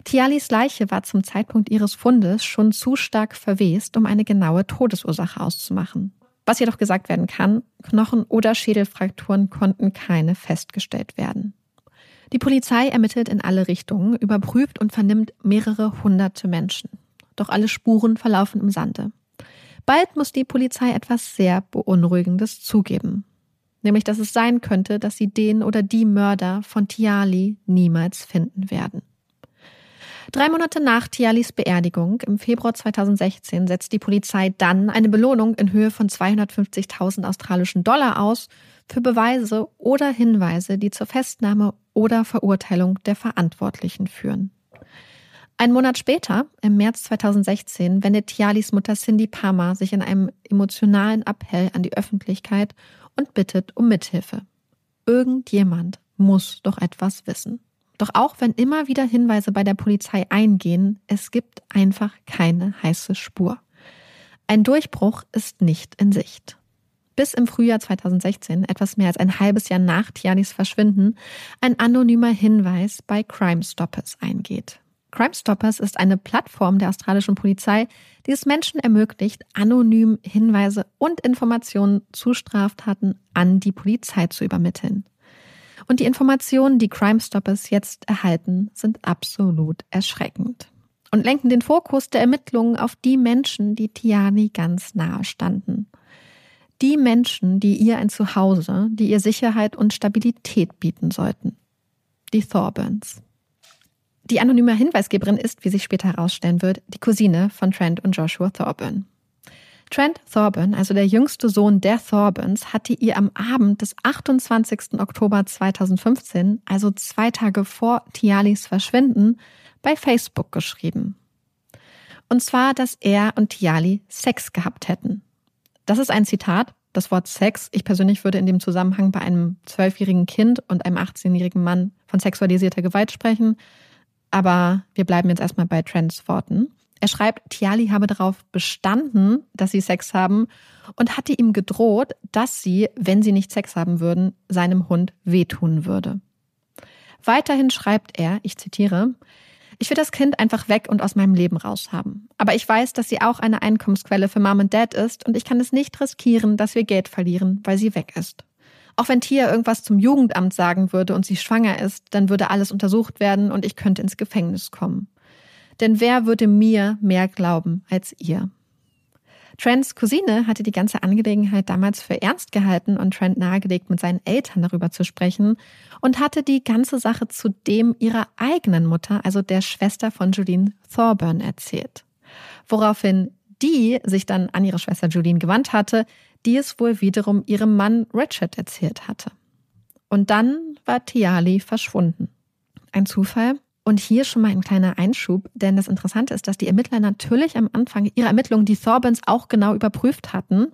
Tialis Leiche war zum Zeitpunkt ihres Fundes schon zu stark verwest, um eine genaue Todesursache auszumachen. Was jedoch gesagt werden kann, Knochen- oder Schädelfrakturen konnten keine festgestellt werden. Die Polizei ermittelt in alle Richtungen, überprüft und vernimmt mehrere hunderte Menschen. Doch alle Spuren verlaufen im Sande. Bald muss die Polizei etwas sehr Beunruhigendes zugeben. Nämlich, dass es sein könnte, dass sie den oder die Mörder von Tiali niemals finden werden. Drei Monate nach Tialis Beerdigung im Februar 2016 setzt die Polizei dann eine Belohnung in Höhe von 250.000 australischen Dollar aus für Beweise oder Hinweise, die zur Festnahme oder Verurteilung der Verantwortlichen führen. Ein Monat später, im März 2016, wendet Tialis Mutter Cindy Palmer sich in einem emotionalen Appell an die Öffentlichkeit und bittet um Mithilfe. Irgendjemand muss doch etwas wissen. Doch auch wenn immer wieder Hinweise bei der Polizei eingehen, es gibt einfach keine heiße Spur. Ein Durchbruch ist nicht in Sicht. Bis im Frühjahr 2016, etwas mehr als ein halbes Jahr nach Tianis Verschwinden, ein anonymer Hinweis bei Crime Stoppers eingeht. Crime Stoppers ist eine Plattform der australischen Polizei, die es Menschen ermöglicht, anonym Hinweise und Informationen zu Straftaten an die Polizei zu übermitteln. Und die Informationen, die Crime Stoppers jetzt erhalten, sind absolut erschreckend und lenken den Fokus der Ermittlungen auf die Menschen, die Tiani ganz nahe standen. Die Menschen, die ihr ein Zuhause, die ihr Sicherheit und Stabilität bieten sollten. Die Thorburns. Die anonyme Hinweisgeberin ist, wie sich später herausstellen wird, die Cousine von Trent und Joshua Thorburn. Trent Thorburn, also der jüngste Sohn der Thorburns, hatte ihr am Abend des 28. Oktober 2015, also zwei Tage vor Tialis Verschwinden, bei Facebook geschrieben. Und zwar, dass er und Tiali Sex gehabt hätten. Das ist ein Zitat. Das Wort Sex, ich persönlich würde in dem Zusammenhang bei einem zwölfjährigen Kind und einem 18-jährigen Mann von sexualisierter Gewalt sprechen. Aber wir bleiben jetzt erstmal bei Trents Worten. Er schreibt, Tiali habe darauf bestanden, dass sie Sex haben und hatte ihm gedroht, dass sie, wenn sie nicht Sex haben würden, seinem Hund wehtun würde. Weiterhin schreibt er, ich zitiere, Ich will das Kind einfach weg und aus meinem Leben raushaben. Aber ich weiß, dass sie auch eine Einkommensquelle für Mom und Dad ist und ich kann es nicht riskieren, dass wir Geld verlieren, weil sie weg ist. Auch wenn Tia irgendwas zum Jugendamt sagen würde und sie schwanger ist, dann würde alles untersucht werden und ich könnte ins Gefängnis kommen. Denn wer würde mir mehr glauben als ihr? Trents Cousine hatte die ganze Angelegenheit damals für ernst gehalten und Trent nahegelegt, mit seinen Eltern darüber zu sprechen und hatte die ganze Sache zu dem ihrer eigenen Mutter, also der Schwester von Julian Thorburn, erzählt. Woraufhin die sich dann an ihre Schwester Julian gewandt hatte, die es wohl wiederum ihrem Mann Richard erzählt hatte. Und dann war Tiali verschwunden. Ein Zufall? Und hier schon mal ein kleiner Einschub, denn das Interessante ist, dass die Ermittler natürlich am Anfang ihrer Ermittlungen die Thorbans auch genau überprüft hatten.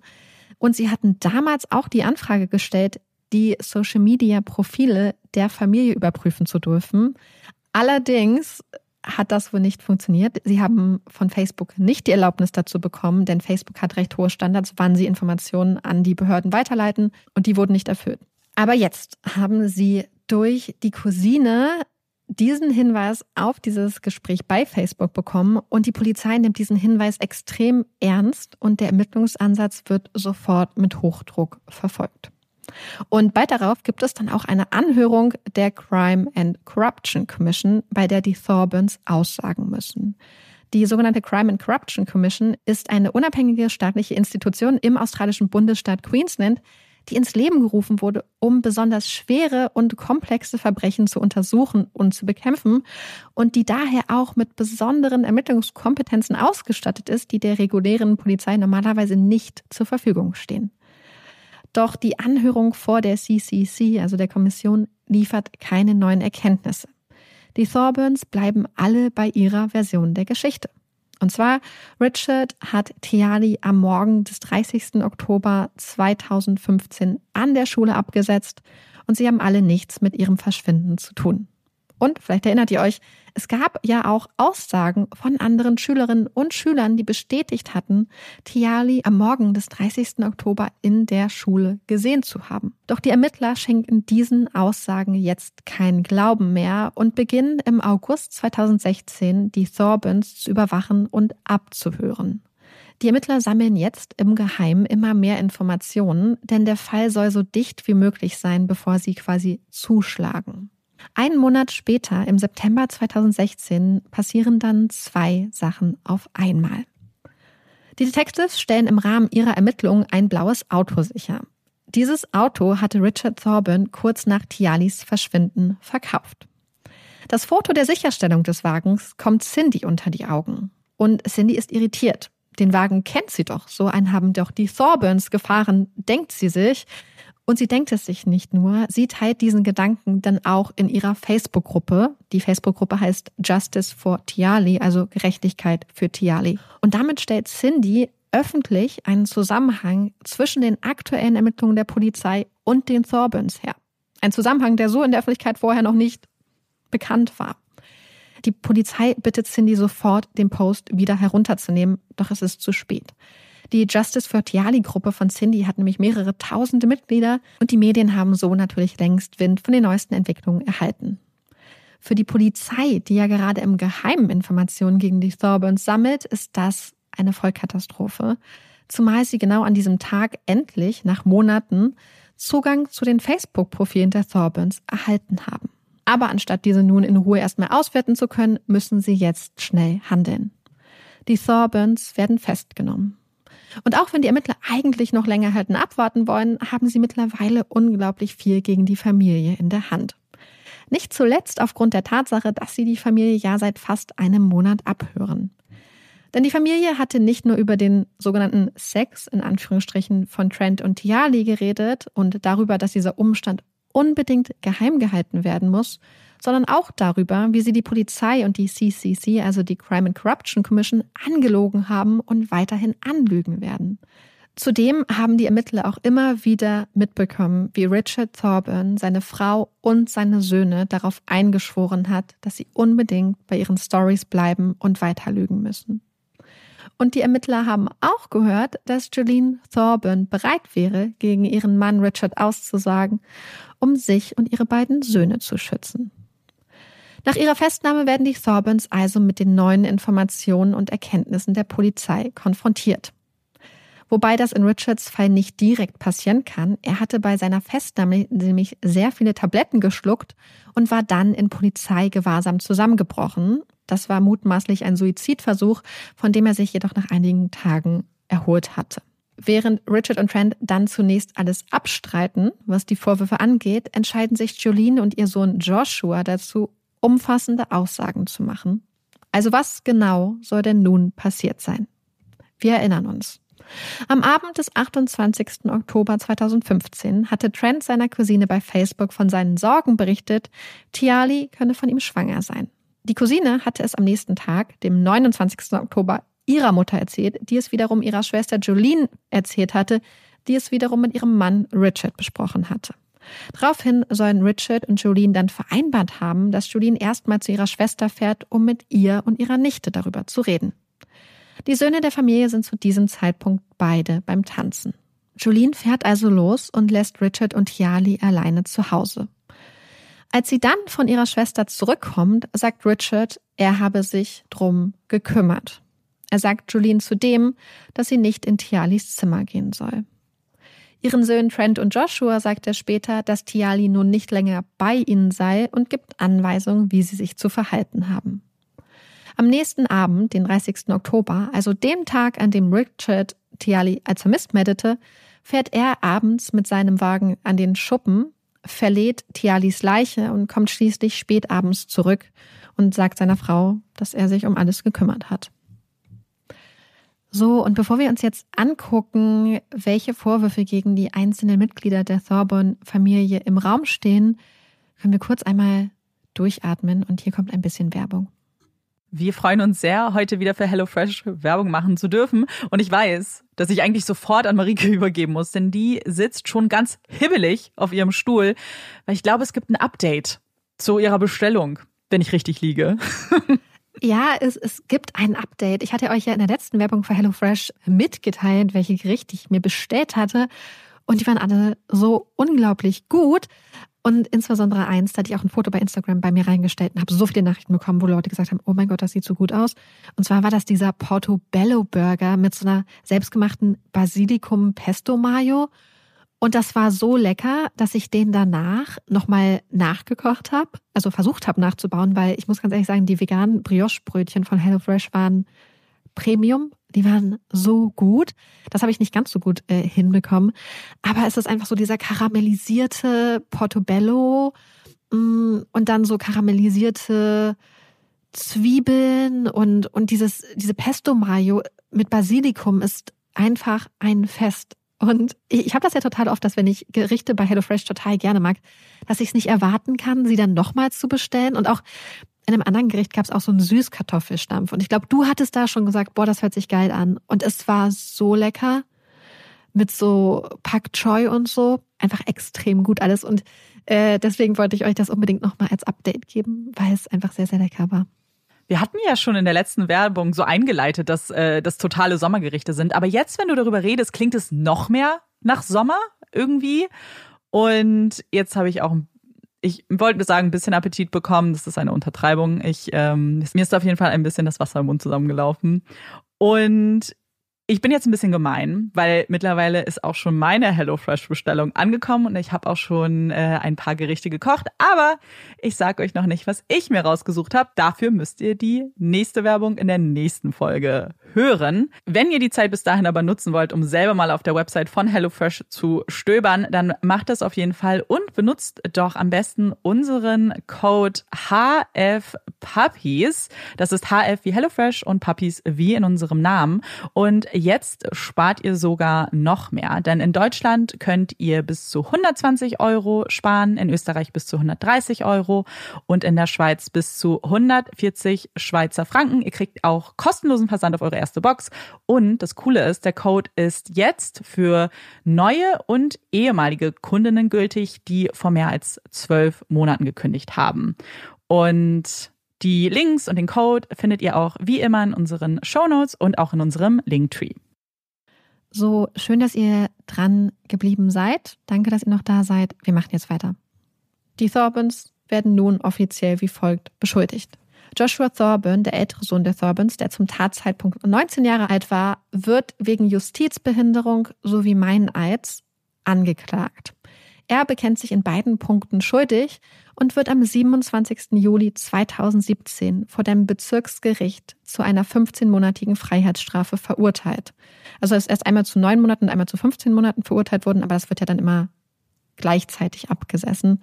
Und sie hatten damals auch die Anfrage gestellt, die Social-Media-Profile der Familie überprüfen zu dürfen. Allerdings hat das wohl nicht funktioniert. Sie haben von Facebook nicht die Erlaubnis dazu bekommen, denn Facebook hat recht hohe Standards, wann sie Informationen an die Behörden weiterleiten und die wurden nicht erfüllt. Aber jetzt haben sie durch die Cousine diesen Hinweis auf dieses Gespräch bei Facebook bekommen und die Polizei nimmt diesen Hinweis extrem ernst und der Ermittlungsansatz wird sofort mit Hochdruck verfolgt. Und bald darauf gibt es dann auch eine Anhörung der Crime and Corruption Commission, bei der die Thorbans aussagen müssen. Die sogenannte Crime and Corruption Commission ist eine unabhängige staatliche Institution im australischen Bundesstaat Queensland, die ins Leben gerufen wurde, um besonders schwere und komplexe Verbrechen zu untersuchen und zu bekämpfen und die daher auch mit besonderen Ermittlungskompetenzen ausgestattet ist, die der regulären Polizei normalerweise nicht zur Verfügung stehen. Doch die Anhörung vor der CCC, also der Kommission, liefert keine neuen Erkenntnisse. Die Thorburns bleiben alle bei ihrer Version der Geschichte. Und zwar, Richard hat Tiali am Morgen des 30. Oktober 2015 an der Schule abgesetzt und sie haben alle nichts mit ihrem Verschwinden zu tun. Und vielleicht erinnert ihr euch, es gab ja auch Aussagen von anderen Schülerinnen und Schülern, die bestätigt hatten, Tiali am Morgen des 30. Oktober in der Schule gesehen zu haben. Doch die Ermittler schenken diesen Aussagen jetzt keinen Glauben mehr und beginnen im August 2016 die Thorbans zu überwachen und abzuhören. Die Ermittler sammeln jetzt im Geheimen immer mehr Informationen, denn der Fall soll so dicht wie möglich sein, bevor sie quasi zuschlagen. Einen Monat später, im September 2016, passieren dann zwei Sachen auf einmal. Die Detectives stellen im Rahmen ihrer Ermittlungen ein blaues Auto sicher. Dieses Auto hatte Richard Thorburn kurz nach Tialis Verschwinden verkauft. Das Foto der Sicherstellung des Wagens kommt Cindy unter die Augen. Und Cindy ist irritiert. Den Wagen kennt sie doch. So einen haben doch die Thorburns gefahren, denkt sie sich. Und sie denkt es sich nicht nur, sie teilt diesen Gedanken dann auch in ihrer Facebook-Gruppe. Die Facebook-Gruppe heißt Justice for Tiali, also Gerechtigkeit für Tiali. Und damit stellt Cindy öffentlich einen Zusammenhang zwischen den aktuellen Ermittlungen der Polizei und den Thorbans her. Ein Zusammenhang, der so in der Öffentlichkeit vorher noch nicht bekannt war. Die Polizei bittet Cindy sofort, den Post wieder herunterzunehmen, doch es ist zu spät. Die Justice for Tiali-Gruppe von Cindy hat nämlich mehrere tausende Mitglieder und die Medien haben so natürlich längst Wind von den neuesten Entwicklungen erhalten. Für die Polizei, die ja gerade im Geheimen Informationen gegen die Thorburns sammelt, ist das eine Vollkatastrophe, zumal sie genau an diesem Tag endlich nach Monaten Zugang zu den Facebook-Profilen der Thorburns erhalten haben. Aber anstatt diese nun in Ruhe erstmal auswerten zu können, müssen sie jetzt schnell handeln. Die Thorburns werden festgenommen. Und auch wenn die Ermittler eigentlich noch länger hätten abwarten wollen, haben sie mittlerweile unglaublich viel gegen die Familie in der Hand. Nicht zuletzt aufgrund der Tatsache, dass sie die Familie ja seit fast einem Monat abhören. Denn die Familie hatte nicht nur über den sogenannten Sex in Anführungsstrichen von Trent und Tiali geredet und darüber, dass dieser Umstand unbedingt geheim gehalten werden muss, sondern auch darüber, wie sie die Polizei und die CCC, also die Crime and Corruption Commission, angelogen haben und weiterhin anlügen werden. Zudem haben die Ermittler auch immer wieder mitbekommen, wie Richard Thorburn seine Frau und seine Söhne darauf eingeschworen hat, dass sie unbedingt bei ihren Stories bleiben und weiter lügen müssen. Und die Ermittler haben auch gehört, dass Jolene Thorburn bereit wäre, gegen ihren Mann Richard auszusagen, um sich und ihre beiden Söhne zu schützen. Nach ihrer Festnahme werden die Thorbans also mit den neuen Informationen und Erkenntnissen der Polizei konfrontiert. Wobei das in Richards Fall nicht direkt passieren kann. Er hatte bei seiner Festnahme nämlich sehr viele Tabletten geschluckt und war dann in Polizeigewahrsam zusammengebrochen. Das war mutmaßlich ein Suizidversuch, von dem er sich jedoch nach einigen Tagen erholt hatte. Während Richard und Trent dann zunächst alles abstreiten, was die Vorwürfe angeht, entscheiden sich Jolene und ihr Sohn Joshua dazu, umfassende Aussagen zu machen. Also was genau soll denn nun passiert sein? Wir erinnern uns. Am Abend des 28. Oktober 2015 hatte Trent seiner Cousine bei Facebook von seinen Sorgen berichtet, Tiali könne von ihm schwanger sein. Die Cousine hatte es am nächsten Tag, dem 29. Oktober, ihrer Mutter erzählt, die es wiederum ihrer Schwester Jolene erzählt hatte, die es wiederum mit ihrem Mann Richard besprochen hatte. Daraufhin sollen Richard und Jolene dann vereinbart haben, dass Jolene erstmal zu ihrer Schwester fährt, um mit ihr und ihrer Nichte darüber zu reden. Die Söhne der Familie sind zu diesem Zeitpunkt beide beim Tanzen. Jolene fährt also los und lässt Richard und Yali alleine zu Hause. Als sie dann von ihrer Schwester zurückkommt, sagt Richard, er habe sich drum gekümmert. Er sagt Jolene zudem, dass sie nicht in Tialis Zimmer gehen soll. Ihren Söhnen Trent und Joshua sagt er später, dass Tiali nun nicht länger bei ihnen sei und gibt Anweisungen, wie sie sich zu verhalten haben. Am nächsten Abend, den 30. Oktober, also dem Tag, an dem Richard Tiali als vermisst meldete, fährt er abends mit seinem Wagen an den Schuppen, verlädt Tialis Leiche und kommt schließlich spät abends zurück und sagt seiner Frau, dass er sich um alles gekümmert hat. So, und bevor wir uns jetzt angucken, welche Vorwürfe gegen die einzelnen Mitglieder der Thorburn-Familie im Raum stehen, können wir kurz einmal durchatmen und hier kommt ein bisschen Werbung. Wir freuen uns sehr, heute wieder für HelloFresh Werbung machen zu dürfen. Und ich weiß, dass ich eigentlich sofort an Marike übergeben muss, denn die sitzt schon ganz hibbelig auf ihrem Stuhl, weil ich glaube, es gibt ein Update zu ihrer Bestellung, wenn ich richtig liege. Ja, es, es gibt ein Update. Ich hatte euch ja in der letzten Werbung für HelloFresh mitgeteilt, welche Gerichte ich mir bestellt hatte. Und die waren alle so unglaublich gut. Und insbesondere eins, da hatte ich auch ein Foto bei Instagram bei mir reingestellt und habe so viele Nachrichten bekommen, wo Leute gesagt haben, oh mein Gott, das sieht so gut aus. Und zwar war das dieser Portobello Burger mit so einer selbstgemachten Basilikum Pesto Mayo. Und das war so lecker, dass ich den danach nochmal nachgekocht habe, also versucht habe nachzubauen, weil ich muss ganz ehrlich sagen, die veganen Brioche-Brötchen von HelloFresh waren Premium. Die waren so gut. Das habe ich nicht ganz so gut äh, hinbekommen. Aber es ist einfach so dieser karamellisierte Portobello mh, mm, und dann so karamellisierte Zwiebeln und, und dieses, diese Pesto Mayo mit Basilikum ist einfach ein Fest. Und ich habe das ja total oft, dass wenn ich Gerichte bei HelloFresh total gerne mag, dass ich es nicht erwarten kann, sie dann nochmals zu bestellen. Und auch in einem anderen Gericht gab es auch so einen Süßkartoffelstampf. Und ich glaube, du hattest da schon gesagt, boah, das hört sich geil an. Und es war so lecker mit so Pak Choi und so. Einfach extrem gut alles. Und äh, deswegen wollte ich euch das unbedingt nochmal als Update geben, weil es einfach sehr, sehr lecker war. Wir hatten ja schon in der letzten Werbung so eingeleitet, dass äh, das totale Sommergerichte sind. Aber jetzt, wenn du darüber redest, klingt es noch mehr nach Sommer irgendwie. Und jetzt habe ich auch ich wollte sagen, ein bisschen Appetit bekommen. Das ist eine Untertreibung. Ich, ähm, mir ist auf jeden Fall ein bisschen das Wasser im Mund zusammengelaufen. Und ich bin jetzt ein bisschen gemein, weil mittlerweile ist auch schon meine HelloFresh-Bestellung angekommen und ich habe auch schon äh, ein paar Gerichte gekocht. Aber ich sage euch noch nicht, was ich mir rausgesucht habe. Dafür müsst ihr die nächste Werbung in der nächsten Folge hören. Wenn ihr die Zeit bis dahin aber nutzen wollt, um selber mal auf der Website von HelloFresh zu stöbern, dann macht das auf jeden Fall und benutzt doch am besten unseren Code HFPuppies. Das ist HF wie HelloFresh und Puppies wie in unserem Namen. Und jetzt spart ihr sogar noch mehr, denn in Deutschland könnt ihr bis zu 120 Euro sparen, in Österreich bis zu 130 Euro und in der Schweiz bis zu 140 Schweizer Franken. Ihr kriegt auch kostenlosen Versand auf eure erste Box und das Coole ist, der Code ist jetzt für neue und ehemalige Kundinnen gültig, die vor mehr als zwölf Monaten gekündigt haben. Und die Links und den Code findet ihr auch wie immer in unseren Show Notes und auch in unserem Linktree. So schön, dass ihr dran geblieben seid. Danke, dass ihr noch da seid. Wir machen jetzt weiter. Die Thorbans, werden nun offiziell wie folgt beschuldigt. Joshua Thorburn, der ältere Sohn der Thorburns, der zum Tatzeitpunkt 19 Jahre alt war, wird wegen Justizbehinderung sowie Meineids angeklagt. Er bekennt sich in beiden Punkten schuldig und wird am 27. Juli 2017 vor dem Bezirksgericht zu einer 15-monatigen Freiheitsstrafe verurteilt. Also er ist erst einmal zu neun Monaten und einmal zu 15 Monaten verurteilt worden, aber das wird ja dann immer gleichzeitig abgesessen,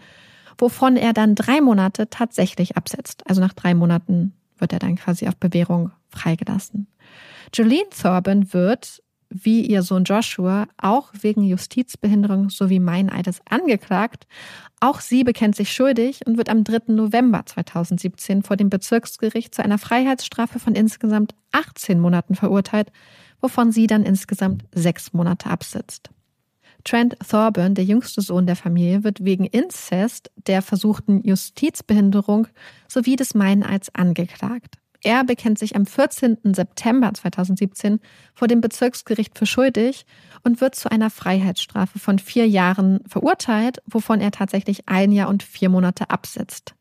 wovon er dann drei Monate tatsächlich absetzt. Also nach drei Monaten wird er dann quasi auf Bewährung freigelassen. Jolene Thorburn wird wie ihr Sohn Joshua auch wegen Justizbehinderung sowie Meineides angeklagt. Auch sie bekennt sich schuldig und wird am 3. November 2017 vor dem Bezirksgericht zu einer Freiheitsstrafe von insgesamt 18 Monaten verurteilt, wovon sie dann insgesamt sechs Monate absitzt. Trent Thorburn, der jüngste Sohn der Familie, wird wegen Inzest, der versuchten Justizbehinderung sowie des Meineids angeklagt. Er bekennt sich am 14. September 2017 vor dem Bezirksgericht für schuldig und wird zu einer Freiheitsstrafe von vier Jahren verurteilt, wovon er tatsächlich ein Jahr und vier Monate absitzt.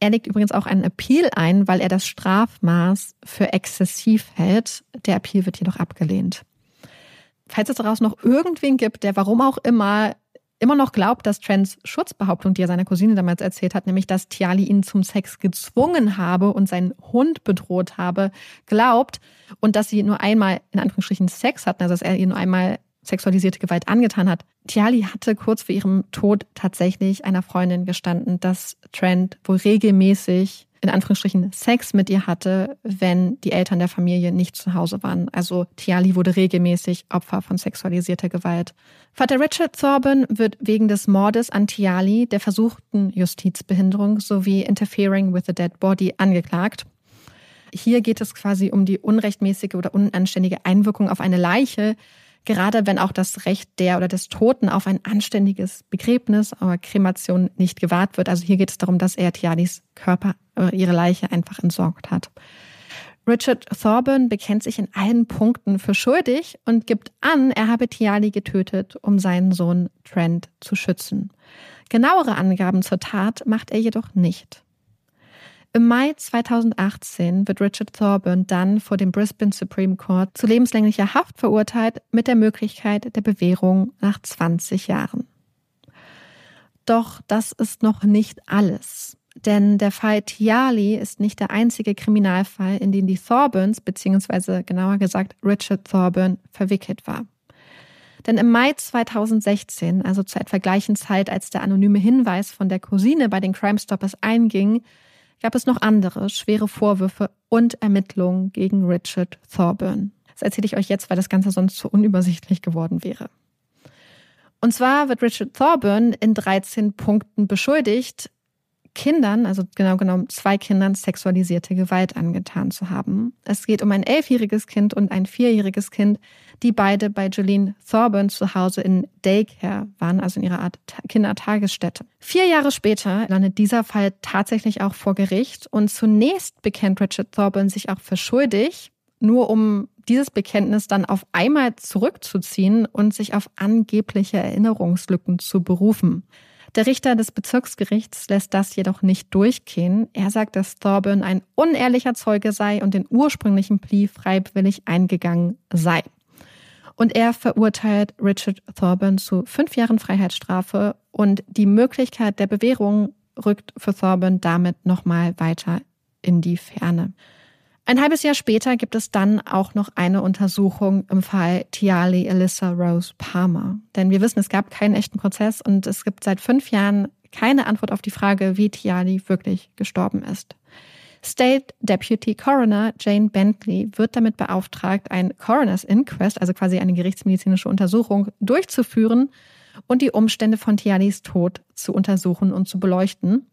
Er legt übrigens auch einen Appeal ein, weil er das Strafmaß für exzessiv hält. Der Appeal wird jedoch abgelehnt. Falls es daraus noch irgendwen gibt, der warum auch immer immer noch glaubt, dass Trents Schutzbehauptung, die er seiner Cousine damals erzählt hat, nämlich dass Tiali ihn zum Sex gezwungen habe und seinen Hund bedroht habe, glaubt und dass sie nur einmal in Anführungsstrichen Sex hatten, also dass er ihr nur einmal sexualisierte Gewalt angetan hat. Tiali hatte kurz vor ihrem Tod tatsächlich einer Freundin gestanden, dass Trent wohl regelmäßig in Anführungsstrichen Sex mit ihr hatte, wenn die Eltern der Familie nicht zu Hause waren. Also Tiali wurde regelmäßig Opfer von sexualisierter Gewalt. Vater Richard Thorburn wird wegen des Mordes an Tiali, der versuchten Justizbehinderung sowie Interfering with the Dead Body angeklagt. Hier geht es quasi um die unrechtmäßige oder unanständige Einwirkung auf eine Leiche, gerade wenn auch das Recht der oder des Toten auf ein anständiges Begräbnis oder Kremation nicht gewahrt wird. Also hier geht es darum, dass er Tialis Körper oder ihre Leiche einfach entsorgt hat. Richard Thorburn bekennt sich in allen Punkten für schuldig und gibt an, er habe Tiali getötet, um seinen Sohn Trent zu schützen. Genauere Angaben zur Tat macht er jedoch nicht. Im Mai 2018 wird Richard Thorburn dann vor dem Brisbane Supreme Court zu lebenslänglicher Haft verurteilt mit der Möglichkeit der Bewährung nach 20 Jahren. Doch das ist noch nicht alles. Denn der Fall Tiali ist nicht der einzige Kriminalfall, in den die Thorburns, beziehungsweise genauer gesagt Richard Thorburn, verwickelt war. Denn im Mai 2016, also zur etwa gleichen Zeit, als der anonyme Hinweis von der Cousine bei den Crime Stoppers einging, gab es noch andere schwere Vorwürfe und Ermittlungen gegen Richard Thorburn. Das erzähle ich euch jetzt, weil das Ganze sonst zu unübersichtlich geworden wäre. Und zwar wird Richard Thorburn in 13 Punkten beschuldigt, Kindern, also genau genommen zwei Kindern, sexualisierte Gewalt angetan zu haben. Es geht um ein elfjähriges Kind und ein vierjähriges Kind, die beide bei Jolene Thorburn zu Hause in Daycare waren, also in ihrer Art Kindertagesstätte. Vier Jahre später landet dieser Fall tatsächlich auch vor Gericht und zunächst bekennt Richard Thorburn sich auch für schuldig, nur um dieses Bekenntnis dann auf einmal zurückzuziehen und sich auf angebliche Erinnerungslücken zu berufen. Der Richter des Bezirksgerichts lässt das jedoch nicht durchgehen. Er sagt, dass Thorburn ein unehrlicher Zeuge sei und den ursprünglichen Plea freiwillig eingegangen sei. Und er verurteilt Richard Thorburn zu fünf Jahren Freiheitsstrafe und die Möglichkeit der Bewährung rückt für Thorburn damit nochmal weiter in die Ferne. Ein halbes Jahr später gibt es dann auch noch eine Untersuchung im Fall Tiali Alyssa Rose Palmer. Denn wir wissen, es gab keinen echten Prozess und es gibt seit fünf Jahren keine Antwort auf die Frage, wie Tiali wirklich gestorben ist. State Deputy Coroner Jane Bentley wird damit beauftragt, ein Coroner's Inquest, also quasi eine gerichtsmedizinische Untersuchung, durchzuführen und die Umstände von Tialis Tod zu untersuchen und zu beleuchten.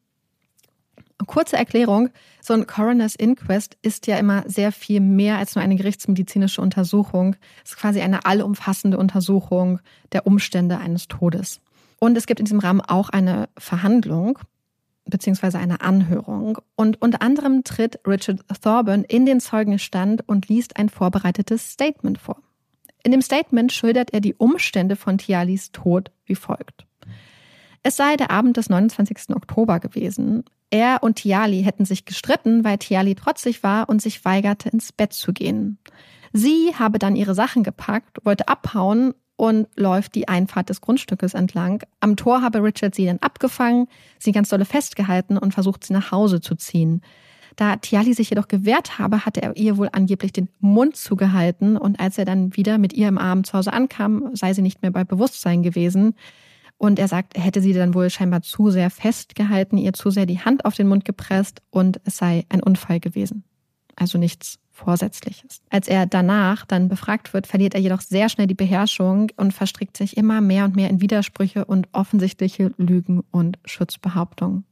Kurze Erklärung, so ein Coroner's Inquest ist ja immer sehr viel mehr als nur eine gerichtsmedizinische Untersuchung. Es ist quasi eine allumfassende Untersuchung der Umstände eines Todes. Und es gibt in diesem Rahmen auch eine Verhandlung beziehungsweise eine Anhörung. Und unter anderem tritt Richard Thorburn in den Zeugenstand und liest ein vorbereitetes Statement vor. In dem Statement schildert er die Umstände von Tialis Tod wie folgt. Es sei der Abend des 29. Oktober gewesen. Er und Tiali hätten sich gestritten, weil Tiali trotzig war und sich weigerte, ins Bett zu gehen. Sie habe dann ihre Sachen gepackt, wollte abhauen und läuft die Einfahrt des Grundstückes entlang. Am Tor habe Richard sie dann abgefangen, sie ganz dolle festgehalten und versucht, sie nach Hause zu ziehen. Da Tiali sich jedoch gewehrt habe, hatte er ihr wohl angeblich den Mund zugehalten und als er dann wieder mit ihr im Arm zu Hause ankam, sei sie nicht mehr bei Bewusstsein gewesen. Und er sagt, er hätte sie dann wohl scheinbar zu sehr festgehalten, ihr zu sehr die Hand auf den Mund gepresst und es sei ein Unfall gewesen. Also nichts Vorsätzliches. Als er danach dann befragt wird, verliert er jedoch sehr schnell die Beherrschung und verstrickt sich immer mehr und mehr in Widersprüche und offensichtliche Lügen und Schutzbehauptungen.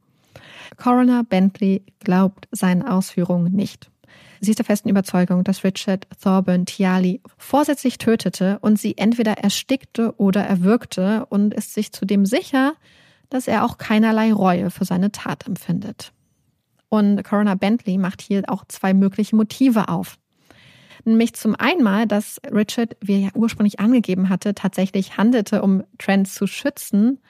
Coroner Bentley glaubt seinen Ausführungen nicht. Sie ist der festen Überzeugung, dass Richard Thorburn Tiali vorsätzlich tötete und sie entweder erstickte oder erwürgte und ist sich zudem sicher, dass er auch keinerlei Reue für seine Tat empfindet. Und Coroner Bentley macht hier auch zwei mögliche Motive auf. Nämlich zum einen, dass Richard, wie er ja ursprünglich angegeben hatte, tatsächlich handelte, um Trent zu schützen,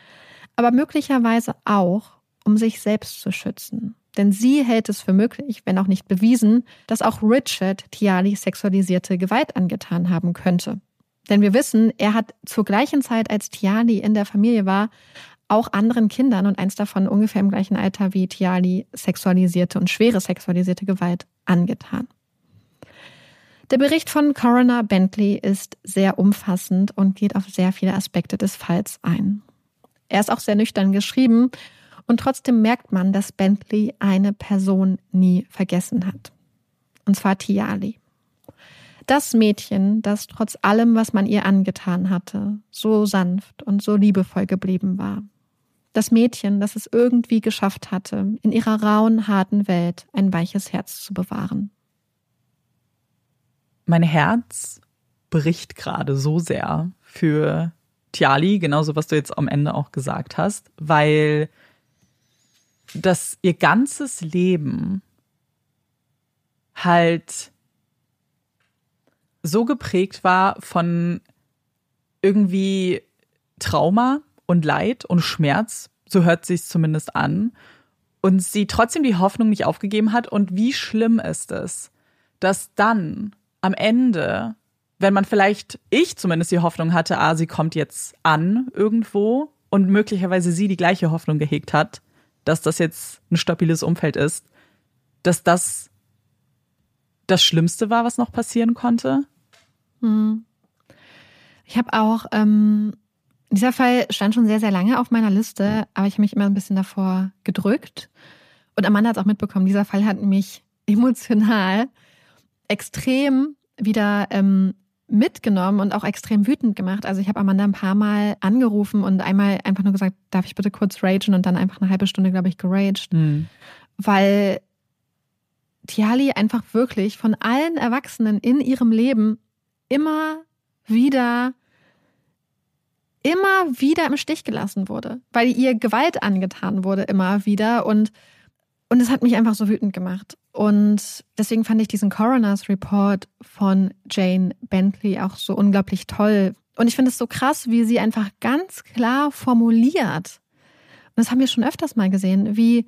aber möglicherweise auch, um sich selbst zu schützen. Denn sie hält es für möglich, wenn auch nicht bewiesen, dass auch Richard Tiali sexualisierte Gewalt angetan haben könnte. Denn wir wissen, er hat zur gleichen Zeit, als Tiali in der Familie war, auch anderen Kindern und eins davon ungefähr im gleichen Alter wie Tiali sexualisierte und schwere sexualisierte Gewalt angetan. Der Bericht von Coroner Bentley ist sehr umfassend und geht auf sehr viele Aspekte des Falls ein. Er ist auch sehr nüchtern geschrieben und trotzdem merkt man, dass Bentley eine Person nie vergessen hat. Und zwar Tiali. Das Mädchen, das trotz allem, was man ihr angetan hatte, so sanft und so liebevoll geblieben war. Das Mädchen, das es irgendwie geschafft hatte, in ihrer rauen, harten Welt ein weiches Herz zu bewahren. Mein Herz bricht gerade so sehr für Tiali, genauso was du jetzt am Ende auch gesagt hast, weil dass ihr ganzes Leben halt so geprägt war von irgendwie Trauma und Leid und Schmerz, so hört sich zumindest an, und sie trotzdem die Hoffnung nicht aufgegeben hat. Und wie schlimm ist es, dass dann am Ende, wenn man vielleicht, ich zumindest die Hoffnung hatte, ah, sie kommt jetzt an irgendwo und möglicherweise sie die gleiche Hoffnung gehegt hat, dass das jetzt ein stabiles Umfeld ist, dass das das Schlimmste war, was noch passieren konnte? Hm. Ich habe auch, ähm, dieser Fall stand schon sehr, sehr lange auf meiner Liste, aber ich habe mich immer ein bisschen davor gedrückt. Und Amanda hat es auch mitbekommen, dieser Fall hat mich emotional extrem wieder ähm, mitgenommen und auch extrem wütend gemacht. Also ich habe Amanda ein paar Mal angerufen und einmal einfach nur gesagt, darf ich bitte kurz ragen und dann einfach eine halbe Stunde, glaube ich, geraged. Mhm. Weil Tiali einfach wirklich von allen Erwachsenen in ihrem Leben immer wieder immer wieder im Stich gelassen wurde, weil ihr Gewalt angetan wurde immer wieder und und es hat mich einfach so wütend gemacht. Und deswegen fand ich diesen Coroner's Report von Jane Bentley auch so unglaublich toll. Und ich finde es so krass, wie sie einfach ganz klar formuliert. Und das haben wir schon öfters mal gesehen, wie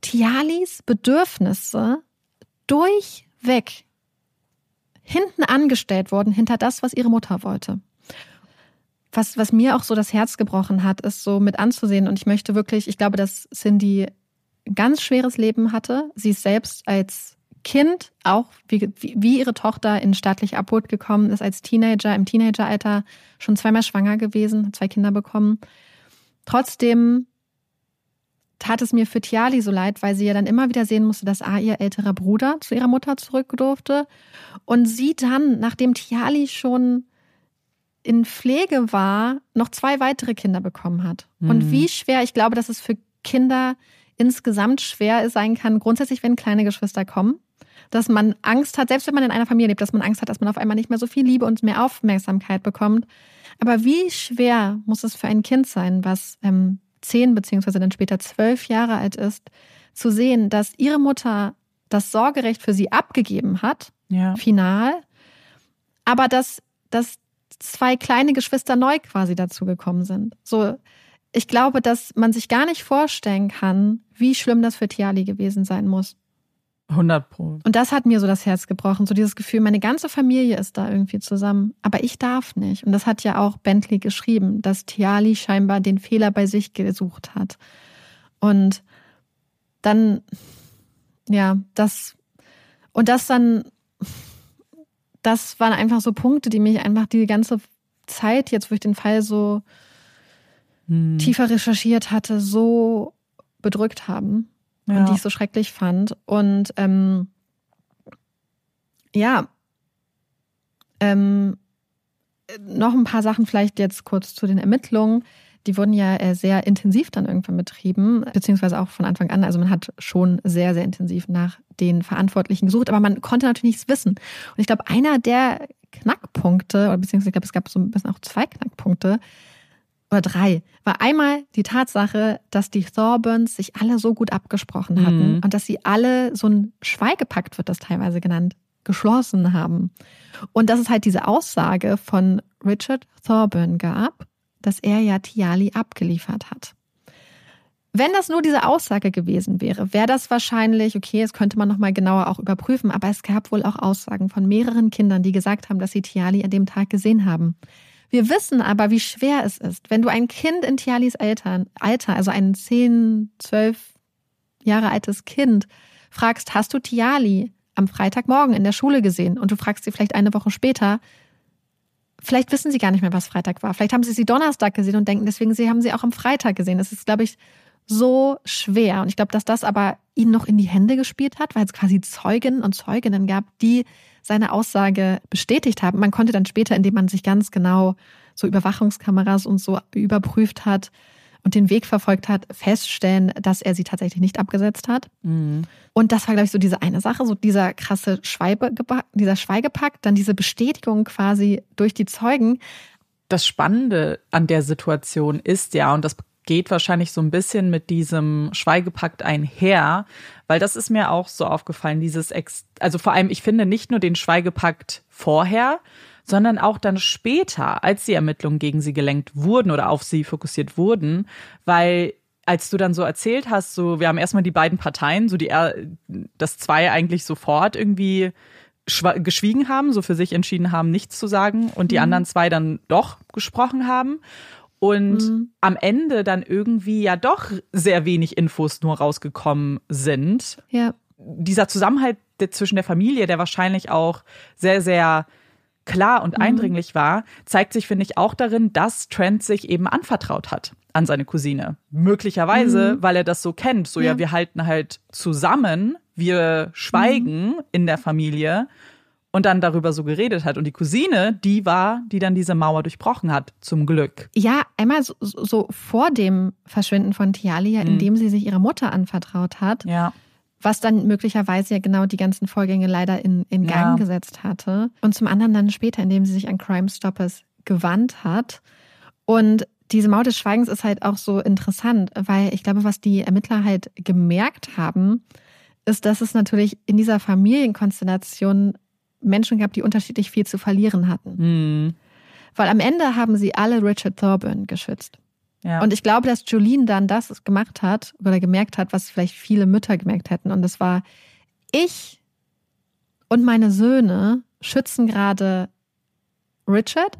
Tialis Bedürfnisse durchweg hinten angestellt wurden, hinter das, was ihre Mutter wollte. Was, was mir auch so das Herz gebrochen hat, ist so mit anzusehen. Und ich möchte wirklich, ich glaube, dass Cindy ganz schweres Leben hatte. Sie ist selbst als Kind auch wie, wie ihre Tochter in staatliche Abhut gekommen ist, als Teenager, im Teenageralter schon zweimal schwanger gewesen, zwei Kinder bekommen. Trotzdem tat es mir für Tiali so leid, weil sie ja dann immer wieder sehen musste, dass A, ihr älterer Bruder zu ihrer Mutter zurück durfte und sie dann, nachdem Tiali schon in Pflege war, noch zwei weitere Kinder bekommen hat. Mhm. Und wie schwer, ich glaube, dass es für Kinder insgesamt schwer sein kann, grundsätzlich, wenn kleine Geschwister kommen, dass man Angst hat, selbst wenn man in einer Familie lebt, dass man Angst hat, dass man auf einmal nicht mehr so viel Liebe und mehr Aufmerksamkeit bekommt. Aber wie schwer muss es für ein Kind sein, was ähm, zehn beziehungsweise dann später zwölf Jahre alt ist, zu sehen, dass ihre Mutter das Sorgerecht für sie abgegeben hat, ja. final, aber dass, dass zwei kleine Geschwister neu quasi dazugekommen sind. So, ich glaube, dass man sich gar nicht vorstellen kann, wie schlimm das für Tiali gewesen sein muss. 100 Pro. Und das hat mir so das Herz gebrochen. So dieses Gefühl, meine ganze Familie ist da irgendwie zusammen. Aber ich darf nicht. Und das hat ja auch Bentley geschrieben, dass Tiali scheinbar den Fehler bei sich gesucht hat. Und dann, ja, das, und das dann, das waren einfach so Punkte, die mich einfach die ganze Zeit, jetzt wo ich den Fall so hm. tiefer recherchiert hatte, so bedrückt haben ja. und die ich so schrecklich fand. Und ähm, ja, ähm, noch ein paar Sachen vielleicht jetzt kurz zu den Ermittlungen. Die wurden ja äh, sehr intensiv dann irgendwann betrieben, beziehungsweise auch von Anfang an. Also man hat schon sehr, sehr intensiv nach den Verantwortlichen gesucht, aber man konnte natürlich nichts wissen. Und ich glaube, einer der Knackpunkte, oder beziehungsweise ich glaube, es gab so ein bisschen auch zwei Knackpunkte, oder drei, war einmal die Tatsache, dass die Thorburns sich alle so gut abgesprochen hatten mhm. und dass sie alle so ein Schweigepakt, wird das teilweise genannt, geschlossen haben. Und dass es halt diese Aussage von Richard Thorburn gab, dass er ja Tiali abgeliefert hat. Wenn das nur diese Aussage gewesen wäre, wäre das wahrscheinlich, okay, das könnte man nochmal genauer auch überprüfen, aber es gab wohl auch Aussagen von mehreren Kindern, die gesagt haben, dass sie Tiali an dem Tag gesehen haben. Wir wissen aber, wie schwer es ist, wenn du ein Kind in Tialis Eltern, Alter, also ein 10, 12 Jahre altes Kind, fragst, hast du Tiali am Freitagmorgen in der Schule gesehen? Und du fragst sie vielleicht eine Woche später, vielleicht wissen sie gar nicht mehr, was Freitag war. Vielleicht haben sie sie Donnerstag gesehen und denken, deswegen sie haben sie auch am Freitag gesehen. Das ist, glaube ich, so schwer. Und ich glaube, dass das aber ihnen noch in die Hände gespielt hat, weil es quasi Zeugen und Zeuginnen gab, die seine Aussage bestätigt haben. Man konnte dann später, indem man sich ganz genau so Überwachungskameras und so überprüft hat und den Weg verfolgt hat, feststellen, dass er sie tatsächlich nicht abgesetzt hat. Mhm. Und das war, glaube ich, so diese eine Sache, so dieser krasse Schweibe, dieser Schweigepakt, dann diese Bestätigung quasi durch die Zeugen. Das Spannende an der Situation ist ja, und das geht wahrscheinlich so ein bisschen mit diesem Schweigepakt einher, weil das ist mir auch so aufgefallen, dieses, Ex also vor allem, ich finde nicht nur den Schweigepakt vorher, sondern auch dann später, als die Ermittlungen gegen sie gelenkt wurden oder auf sie fokussiert wurden, weil als du dann so erzählt hast, so wir haben erstmal die beiden Parteien, so die das zwei eigentlich sofort irgendwie geschwiegen haben, so für sich entschieden haben, nichts zu sagen und die mhm. anderen zwei dann doch gesprochen haben und mhm. am Ende dann irgendwie ja doch sehr wenig Infos nur rausgekommen sind. Ja. Dieser Zusammenhalt zwischen der Familie, der wahrscheinlich auch sehr, sehr klar und mhm. eindringlich war, zeigt sich, finde ich, auch darin, dass Trent sich eben anvertraut hat an seine Cousine. Möglicherweise, mhm. weil er das so kennt. So, ja. ja, wir halten halt zusammen, wir schweigen mhm. in der Familie und dann darüber so geredet hat. Und die Cousine, die war, die dann diese Mauer durchbrochen hat, zum Glück. Ja, einmal so, so vor dem Verschwinden von Tialia, mhm. indem sie sich ihrer Mutter anvertraut hat. Ja. Was dann möglicherweise ja genau die ganzen Vorgänge leider in, in Gang ja. gesetzt hatte. Und zum anderen dann später, indem sie sich an Crime Stoppers gewandt hat. Und diese Mauer des Schweigens ist halt auch so interessant, weil ich glaube, was die Ermittler halt gemerkt haben, ist, dass es natürlich in dieser Familienkonstellation Menschen gab, die unterschiedlich viel zu verlieren hatten. Mhm. Weil am Ende haben sie alle Richard Thorburn geschützt. Ja. Und ich glaube, dass Jolene dann das gemacht hat oder gemerkt hat, was vielleicht viele Mütter gemerkt hätten. Und das war, ich und meine Söhne schützen gerade Richard.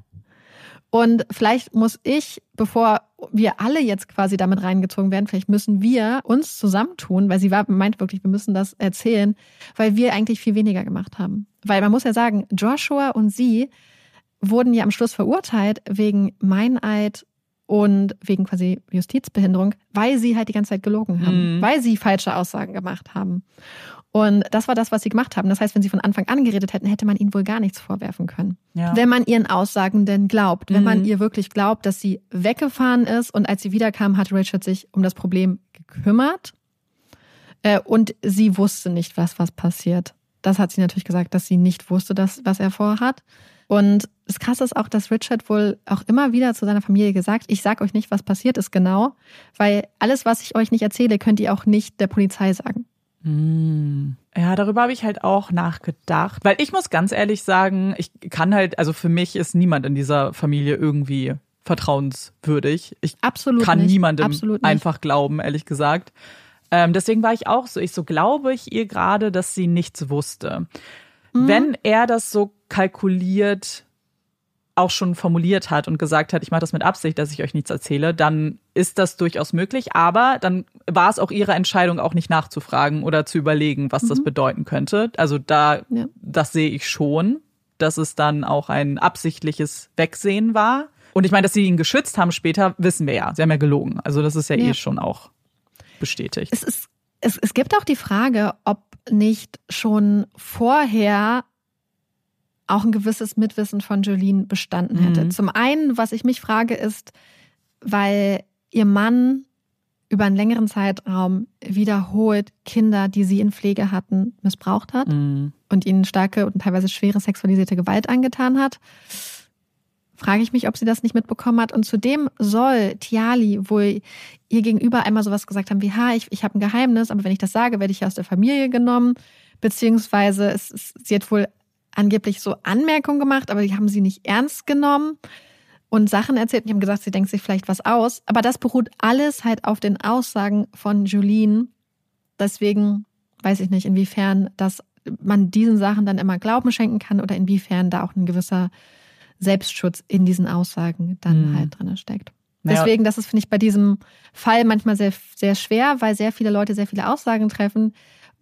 Und vielleicht muss ich, bevor wir alle jetzt quasi damit reingezogen werden, vielleicht müssen wir uns zusammentun, weil sie war, meint wirklich, wir müssen das erzählen, weil wir eigentlich viel weniger gemacht haben. Weil man muss ja sagen, Joshua und sie wurden ja am Schluss verurteilt wegen Meineid und wegen quasi Justizbehinderung, weil sie halt die ganze Zeit gelogen haben, mhm. weil sie falsche Aussagen gemacht haben. Und das war das, was sie gemacht haben. Das heißt, wenn sie von Anfang an geredet hätten, hätte man ihnen wohl gar nichts vorwerfen können. Ja. Wenn man ihren Aussagen denn glaubt, wenn mhm. man ihr wirklich glaubt, dass sie weggefahren ist und als sie wiederkam, hat Richard sich um das Problem gekümmert äh, und sie wusste nicht, was was passiert. Das hat sie natürlich gesagt, dass sie nicht wusste, dass, was er vorhat. Und das Krasse ist auch, dass Richard wohl auch immer wieder zu seiner Familie gesagt, ich sag euch nicht, was passiert ist genau, weil alles, was ich euch nicht erzähle, könnt ihr auch nicht der Polizei sagen. Hm. Ja, darüber habe ich halt auch nachgedacht, weil ich muss ganz ehrlich sagen, ich kann halt, also für mich ist niemand in dieser Familie irgendwie vertrauenswürdig. Ich Absolut kann nicht. niemandem Absolut einfach glauben, ehrlich gesagt. Ähm, deswegen war ich auch so, ich so glaube ich ihr gerade, dass sie nichts wusste. Mhm. Wenn er das so kalkuliert auch schon formuliert hat und gesagt hat, ich mache das mit Absicht, dass ich euch nichts erzähle, dann ist das durchaus möglich. Aber dann war es auch ihre Entscheidung, auch nicht nachzufragen oder zu überlegen, was das bedeuten könnte. Also da, Mhm. Ja. das sehe ich schon, dass es dann auch ein absichtliches Wegsehen war. Und ich meine, dass sie ihn geschützt haben später, wissen wir ja. Sie haben ja gelogen. Also das ist ja, Ja. eh schon auch bestätigt. Es, ist, es, es gibt auch die Frage, ob nicht schon vorher auch ein gewisses Mitwissen von Jolene bestanden hätte. Mhm. Zum einen, was ich mich frage, ist, weil ihr Mann über einen längeren Zeitraum wiederholt Kinder, die sie in Pflege hatten, missbraucht hat Mhm. und ihnen starke und teilweise schwere sexualisierte Gewalt angetan hat, frage ich mich, ob sie das nicht mitbekommen hat. Und zudem soll Tiali wohl ihr gegenüber einmal sowas gesagt haben wie, ha, ich, ich habe ein Geheimnis, aber wenn ich das sage, werde ich aus der Familie genommen. Beziehungsweise es, es, sie hat wohl angeblich so Anmerkungen gemacht, aber die haben sie nicht ernst genommen und Sachen erzählt. Und die haben gesagt, sie denkt sich vielleicht was aus. Aber das beruht alles halt auf den Aussagen von Julien. Deswegen weiß ich nicht, inwiefern das man diesen Sachen dann immer Glauben schenken kann oder inwiefern da auch ein gewisser Selbstschutz in diesen Aussagen dann Mhm. halt drin steckt. Naja. Deswegen, das ist, finde ich, bei diesem Fall manchmal sehr, sehr schwer, weil sehr viele Leute sehr viele Aussagen treffen,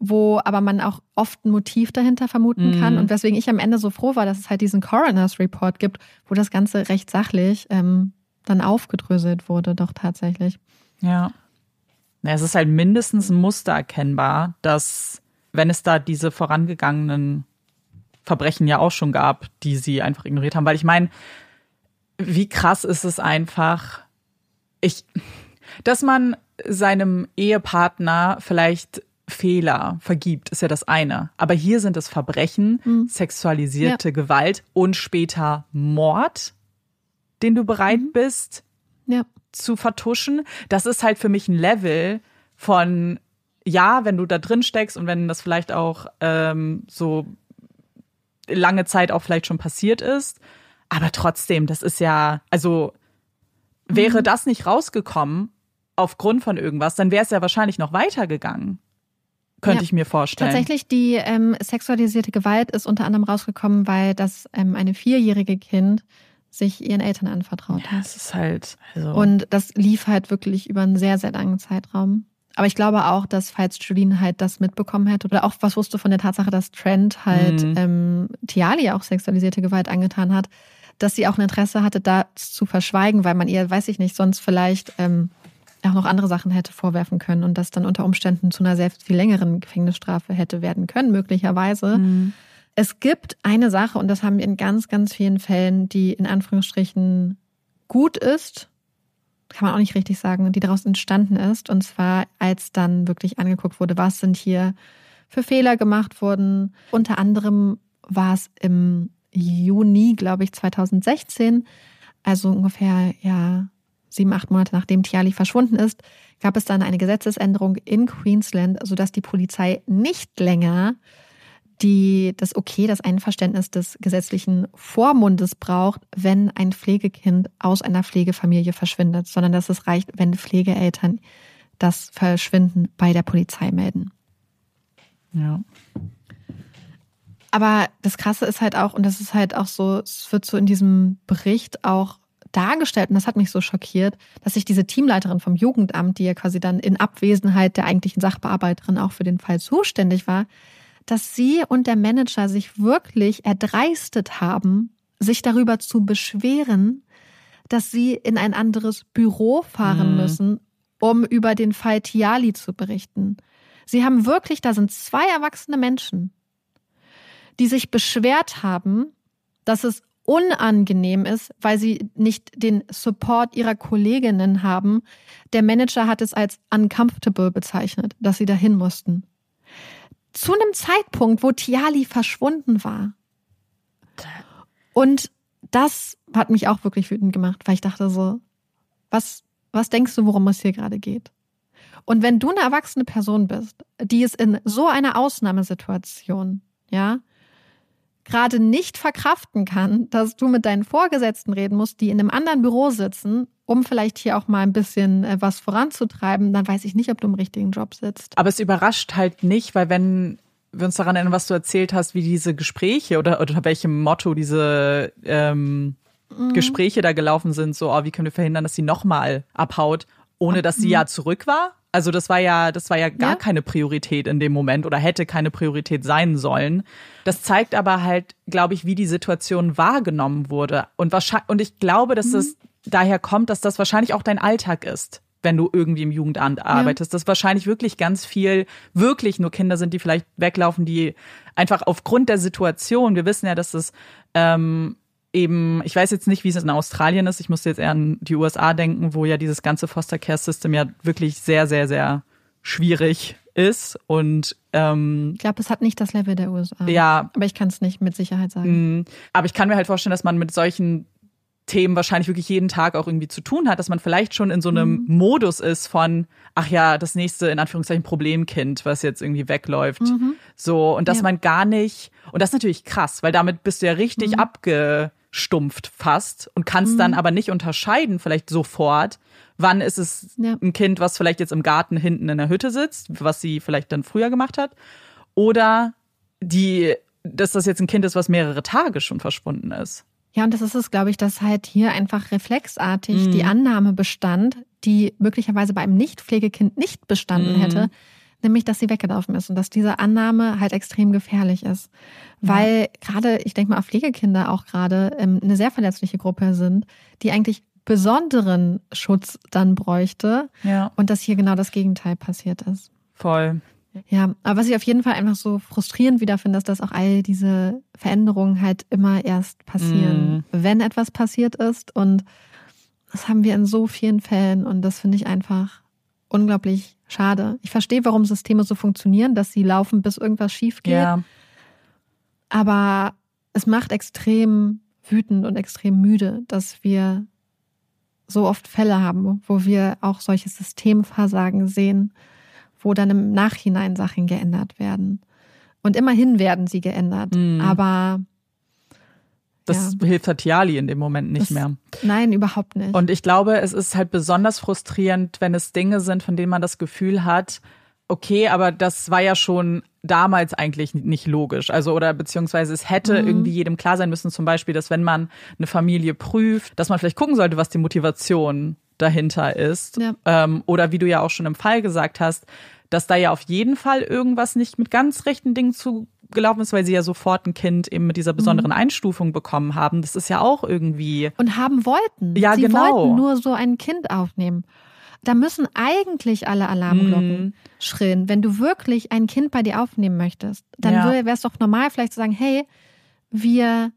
wo aber man auch oft ein Motiv dahinter vermuten kann. Mhm. Und weswegen ich am Ende so froh war, dass es halt diesen Coroner's Report gibt, wo das Ganze recht sachlich ähm, dann aufgedröselt wurde, doch tatsächlich. Ja. Es ist halt mindestens ein Muster erkennbar, dass, wenn es da diese vorangegangenen Verbrechen ja auch schon gab, die sie einfach ignoriert haben. Weil ich meine, wie krass ist es einfach, ich, dass man seinem Ehepartner vielleicht Fehler vergibt, ist ja das eine. Aber hier sind es Verbrechen, Mhm. sexualisierte Gewalt und später Mord, den du bereit Mhm. bist, Ja. zu vertuschen. Das ist halt für mich ein Level von, ja, wenn du da drin steckst und wenn das vielleicht auch ähm, so lange Zeit auch vielleicht schon passiert ist. Aber trotzdem, das ist ja, also wäre Mhm. das nicht rausgekommen aufgrund von irgendwas, dann wäre es ja wahrscheinlich noch weitergegangen. Könnte Ja. ich mir vorstellen. Tatsächlich, die ähm, sexualisierte Gewalt ist unter anderem rausgekommen, weil das ähm, eine vierjährige Kind sich ihren Eltern anvertraut Ja, hat. es ist halt, also, Und das lief halt wirklich über einen sehr, sehr langen Zeitraum. Aber ich glaube auch, dass falls Julien halt das mitbekommen hätte oder auch was wusste von der Tatsache, dass Trent halt Mhm. ähm, Tiali auch sexualisierte Gewalt angetan hat, dass sie auch ein Interesse hatte, das zu verschweigen, weil man ihr, weiß ich nicht, sonst vielleicht ähm, auch noch andere Sachen hätte vorwerfen können und das dann unter Umständen zu einer sehr viel längeren Gefängnisstrafe hätte werden können, möglicherweise. Mhm. Es gibt eine Sache, und das haben wir in ganz, ganz vielen Fällen, die in Anführungsstrichen gut ist, kann man auch nicht richtig sagen, die daraus entstanden ist. Und zwar, als dann wirklich angeguckt wurde, was sind hier für Fehler gemacht worden. Unter anderem war es im Juni, glaube ich, 2016, also ungefähr ja sieben, acht Monate nachdem Tiali verschwunden ist, gab es dann eine Gesetzesänderung in Queensland, sodass die Polizei nicht länger die das Okay, das Einverständnis des gesetzlichen Vormundes braucht, wenn ein Pflegekind aus einer Pflegefamilie verschwindet, sondern dass es reicht, wenn Pflegeeltern das Verschwinden bei der Polizei melden. ja. Aber das Krasse ist halt auch, und das ist halt auch so, es wird so in diesem Bericht auch dargestellt, und das hat mich so schockiert, dass sich diese Teamleiterin vom Jugendamt, die ja quasi dann in Abwesenheit der eigentlichen Sachbearbeiterin auch für den Fall zuständig war, dass sie und der Manager sich wirklich erdreistet haben, sich darüber zu beschweren, dass sie in ein anderes Büro fahren Mhm. müssen, um über den Fall Tiali zu berichten. Sie haben wirklich, da sind zwei erwachsene Menschen, die sich beschwert haben, dass es unangenehm ist, weil sie nicht den Support ihrer Kolleginnen haben. Der Manager hat es als uncomfortable bezeichnet, dass sie dahin mussten. Zu einem Zeitpunkt, wo Tiali verschwunden war. Und das hat mich auch wirklich wütend gemacht, weil ich dachte so, was, was denkst du, worum es hier gerade geht? Und wenn du eine erwachsene Person bist, die es in so einer Ausnahmesituation, ja, gerade nicht verkraften kann, dass du mit deinen Vorgesetzten reden musst, die in einem anderen Büro sitzen, um vielleicht hier auch mal ein bisschen äh, was voranzutreiben, dann weiß ich nicht, ob du im richtigen Job sitzt. Aber es überrascht halt nicht, weil wenn wir uns daran erinnern, was du erzählt hast, wie diese Gespräche oder unter welchem Motto diese ähm, mhm. Gespräche da gelaufen sind, so, oh, wie können wir verhindern, dass sie nochmal abhaut, ohne dass sie mhm. ja zurück war? Also das war ja, das war ja gar ja. keine Priorität in dem Moment oder hätte keine Priorität sein sollen. Das zeigt aber halt, glaube ich, wie die Situation wahrgenommen wurde. Und wahrscheinlich, und ich glaube, dass mhm. es daher kommt, dass das wahrscheinlich auch dein Alltag ist wenn du irgendwie im Jugendamt arbeitest. Ja. Das wahrscheinlich wirklich ganz viel, wirklich nur Kinder sind, die vielleicht weglaufen, die einfach aufgrund der Situation, wir wissen ja, dass es ähm, eben, ich weiß jetzt nicht, wie es in Australien ist, ich musste jetzt eher an die USA denken, wo ja dieses ganze Foster Care System ja wirklich sehr, sehr, sehr schwierig ist und ähm, ich glaube, es hat nicht das Level der USA. Ja, aber ich kann es nicht mit Sicherheit sagen. Mh, aber ich kann mir halt vorstellen, dass man mit solchen Themen wahrscheinlich wirklich jeden Tag auch irgendwie zu tun hat, dass man vielleicht schon in so einem mhm. Modus ist von, ach ja, das nächste in Anführungszeichen Problemkind, was jetzt irgendwie wegläuft. Mhm. So, und dass ja. man gar nicht, und das ist natürlich krass, weil damit bist du ja richtig mhm. Abgestumpft fast und kannst dann mhm. aber nicht unterscheiden, vielleicht sofort, wann ist es ja. ein Kind, was vielleicht jetzt im Garten hinten in der Hütte sitzt, was sie vielleicht dann früher gemacht hat, oder die, dass das jetzt ein Kind ist, was mehrere Tage schon verschwunden ist. Ja, und das ist es, glaube ich, dass halt hier einfach reflexartig mhm. die Annahme bestand, die möglicherweise bei einem Nicht-Pflegekind nicht bestanden mhm. hätte, nämlich, dass sie weggelaufen ist und dass diese Annahme halt extrem gefährlich ist. Weil ja. gerade, ich denke mal, auf Pflegekinder auch gerade ähm, eine sehr verletzliche Gruppe sind, die eigentlich besonderen Schutz dann bräuchte ja. und dass hier genau das Gegenteil passiert ist. Voll. Ja, aber was ich auf jeden Fall einfach so frustrierend wieder finde, ist, dass auch all diese Veränderungen halt immer erst passieren, mm. wenn etwas passiert ist. Und das haben wir in so vielen Fällen und das finde ich einfach unglaublich schade. Ich verstehe, warum Systeme so funktionieren, dass sie laufen, bis irgendwas schief geht. Ja. Aber es macht extrem wütend und extrem müde, dass wir so oft Fälle haben, wo wir auch solches Systemversagen sehen wo dann im Nachhinein Sachen geändert werden. Und immerhin werden sie geändert, mhm. aber das ja. hilft Tatiali in dem Moment nicht das, mehr. Nein, überhaupt nicht. Und ich glaube, es ist halt besonders frustrierend, wenn es Dinge sind, von denen man das Gefühl hat, okay, aber das war ja schon damals eigentlich nicht logisch. Also, oder beziehungsweise es hätte mhm. irgendwie jedem klar sein müssen, zum Beispiel, dass wenn man eine Familie prüft, dass man vielleicht gucken sollte, was die Motivation dahinter ist. Ja. Ähm, oder wie du ja auch schon im Fall gesagt hast, dass da ja auf jeden Fall irgendwas nicht mit ganz rechten Dingen zugelaufen ist, weil sie ja sofort ein Kind eben mit dieser besonderen mhm. Einstufung bekommen haben. Das ist ja auch irgendwie. Und haben wollten. Ja, sie genau. wollten nur so ein Kind aufnehmen. Da müssen eigentlich alle Alarmglocken mhm. schrillen. Wenn du wirklich ein Kind bei dir aufnehmen möchtest, dann ja. wäre es doch normal, vielleicht zu sagen, hey, wir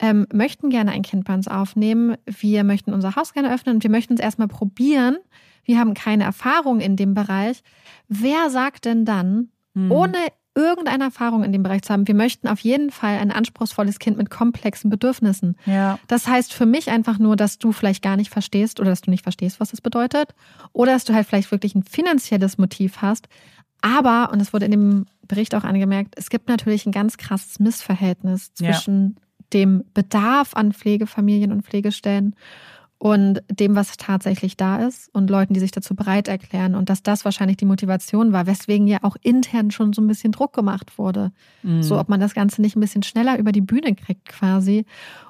ähm, möchten gerne ein Kind bei uns aufnehmen, wir möchten unser Haus gerne öffnen und wir möchten es erstmal probieren. Wir haben keine Erfahrung in dem Bereich. Wer sagt denn dann, mhm. ohne irgendeine Erfahrung in dem Bereich zu haben, wir möchten auf jeden Fall ein anspruchsvolles Kind mit komplexen Bedürfnissen. Ja. Das heißt für mich einfach nur, dass du vielleicht gar nicht verstehst oder dass du nicht verstehst, was das bedeutet. Oder dass du halt vielleicht wirklich ein finanzielles Motiv hast. Aber, und das wurde in dem Bericht auch angemerkt, es gibt natürlich ein ganz krasses Missverhältnis zwischen ja dem Bedarf an Pflegefamilien und Pflegestellen und dem, was tatsächlich da ist und Leuten, die sich dazu bereit erklären und dass das wahrscheinlich die Motivation war, weswegen ja auch intern schon so ein bisschen Druck gemacht wurde. Mhm. So, ob man das Ganze nicht ein bisschen schneller über die Bühne kriegt quasi,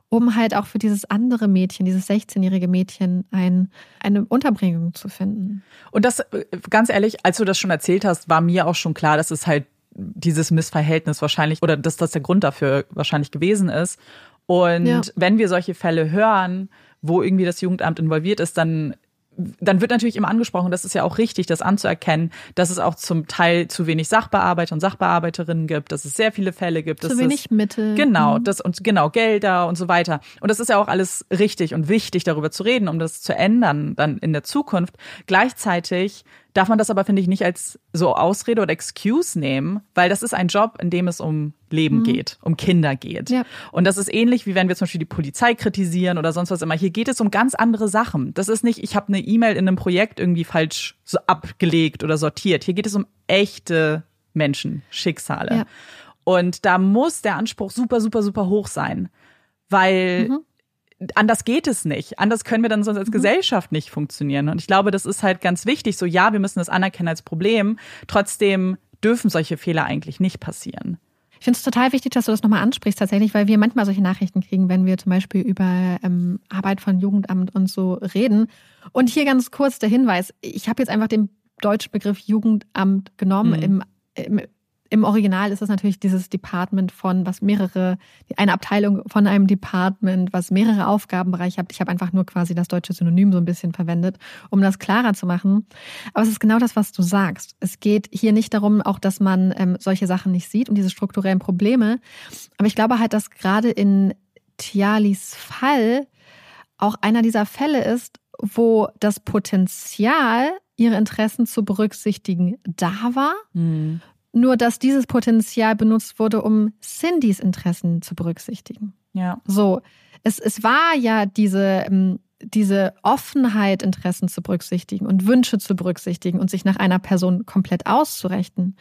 um halt auch für dieses andere Mädchen, dieses 16-jährige Mädchen ein, eine Unterbringung zu finden. Und das, ganz ehrlich, als du das schon erzählt hast, war mir auch schon klar, dass es halt dieses Missverhältnis wahrscheinlich oder dass das der Grund dafür wahrscheinlich gewesen ist. Und ja. wenn wir solche Fälle hören, wo irgendwie das Jugendamt involviert ist, dann dann wird natürlich immer angesprochen, das ist ja auch richtig, das anzuerkennen, dass es auch zum Teil zu wenig Sachbearbeiter und Sachbearbeiterinnen gibt, dass es sehr viele Fälle gibt. Zu wenig es, Mittel. Genau, mhm. das und genau, Gelder und so weiter. Und das ist ja auch alles richtig und wichtig, darüber zu reden, um das zu ändern dann in der Zukunft. Gleichzeitig darf man das aber, finde ich, nicht als so Ausrede oder Excuse nehmen, weil das ist ein Job, in dem es um Leben mhm. geht, um Kinder geht. Ja. Und das ist ähnlich, wie wenn wir zum Beispiel die Polizei kritisieren oder sonst was immer. Hier geht es um ganz andere Sachen. Das ist nicht, ich habe eine E-Mail in einem Projekt irgendwie falsch so abgelegt oder sortiert. Hier geht es um echte Menschen, Schicksale. Ja. Und da muss der Anspruch super, super, super hoch sein, weil mhm. Anders geht es nicht. Anders können wir dann sonst als mhm. Gesellschaft nicht funktionieren. Und ich glaube, das ist halt ganz wichtig. So, ja, wir müssen das anerkennen als Problem. Trotzdem dürfen solche Fehler eigentlich nicht passieren. Ich finde es total wichtig, dass du das nochmal ansprichst, tatsächlich, weil wir manchmal solche Nachrichten kriegen, wenn wir zum Beispiel über ähm, Arbeit von Jugendamt und so reden. Und hier ganz kurz der Hinweis: Ich habe jetzt einfach den deutschen Begriff Jugendamt genommen. Mhm. Im, im im Original ist es natürlich dieses Department von, was mehrere, eine Abteilung von einem Department, was mehrere Aufgabenbereiche hat. Ich habe einfach nur quasi das deutsche Synonym so ein bisschen verwendet, um das klarer zu machen. Aber es ist genau das, was du sagst. Es geht hier nicht darum, auch dass man ähm, solche Sachen nicht sieht und diese strukturellen Probleme. Aber ich glaube halt, dass gerade in Tialis Fall auch einer dieser Fälle ist, wo das Potenzial ihre Interessen zu berücksichtigen da war, mhm. Nur, dass dieses Potenzial benutzt wurde, um Cindys Interessen zu berücksichtigen. Ja. So. Es, es war ja diese, ähm, diese Offenheit, Interessen zu berücksichtigen und Wünsche zu berücksichtigen und sich nach einer Person komplett auszurechnen.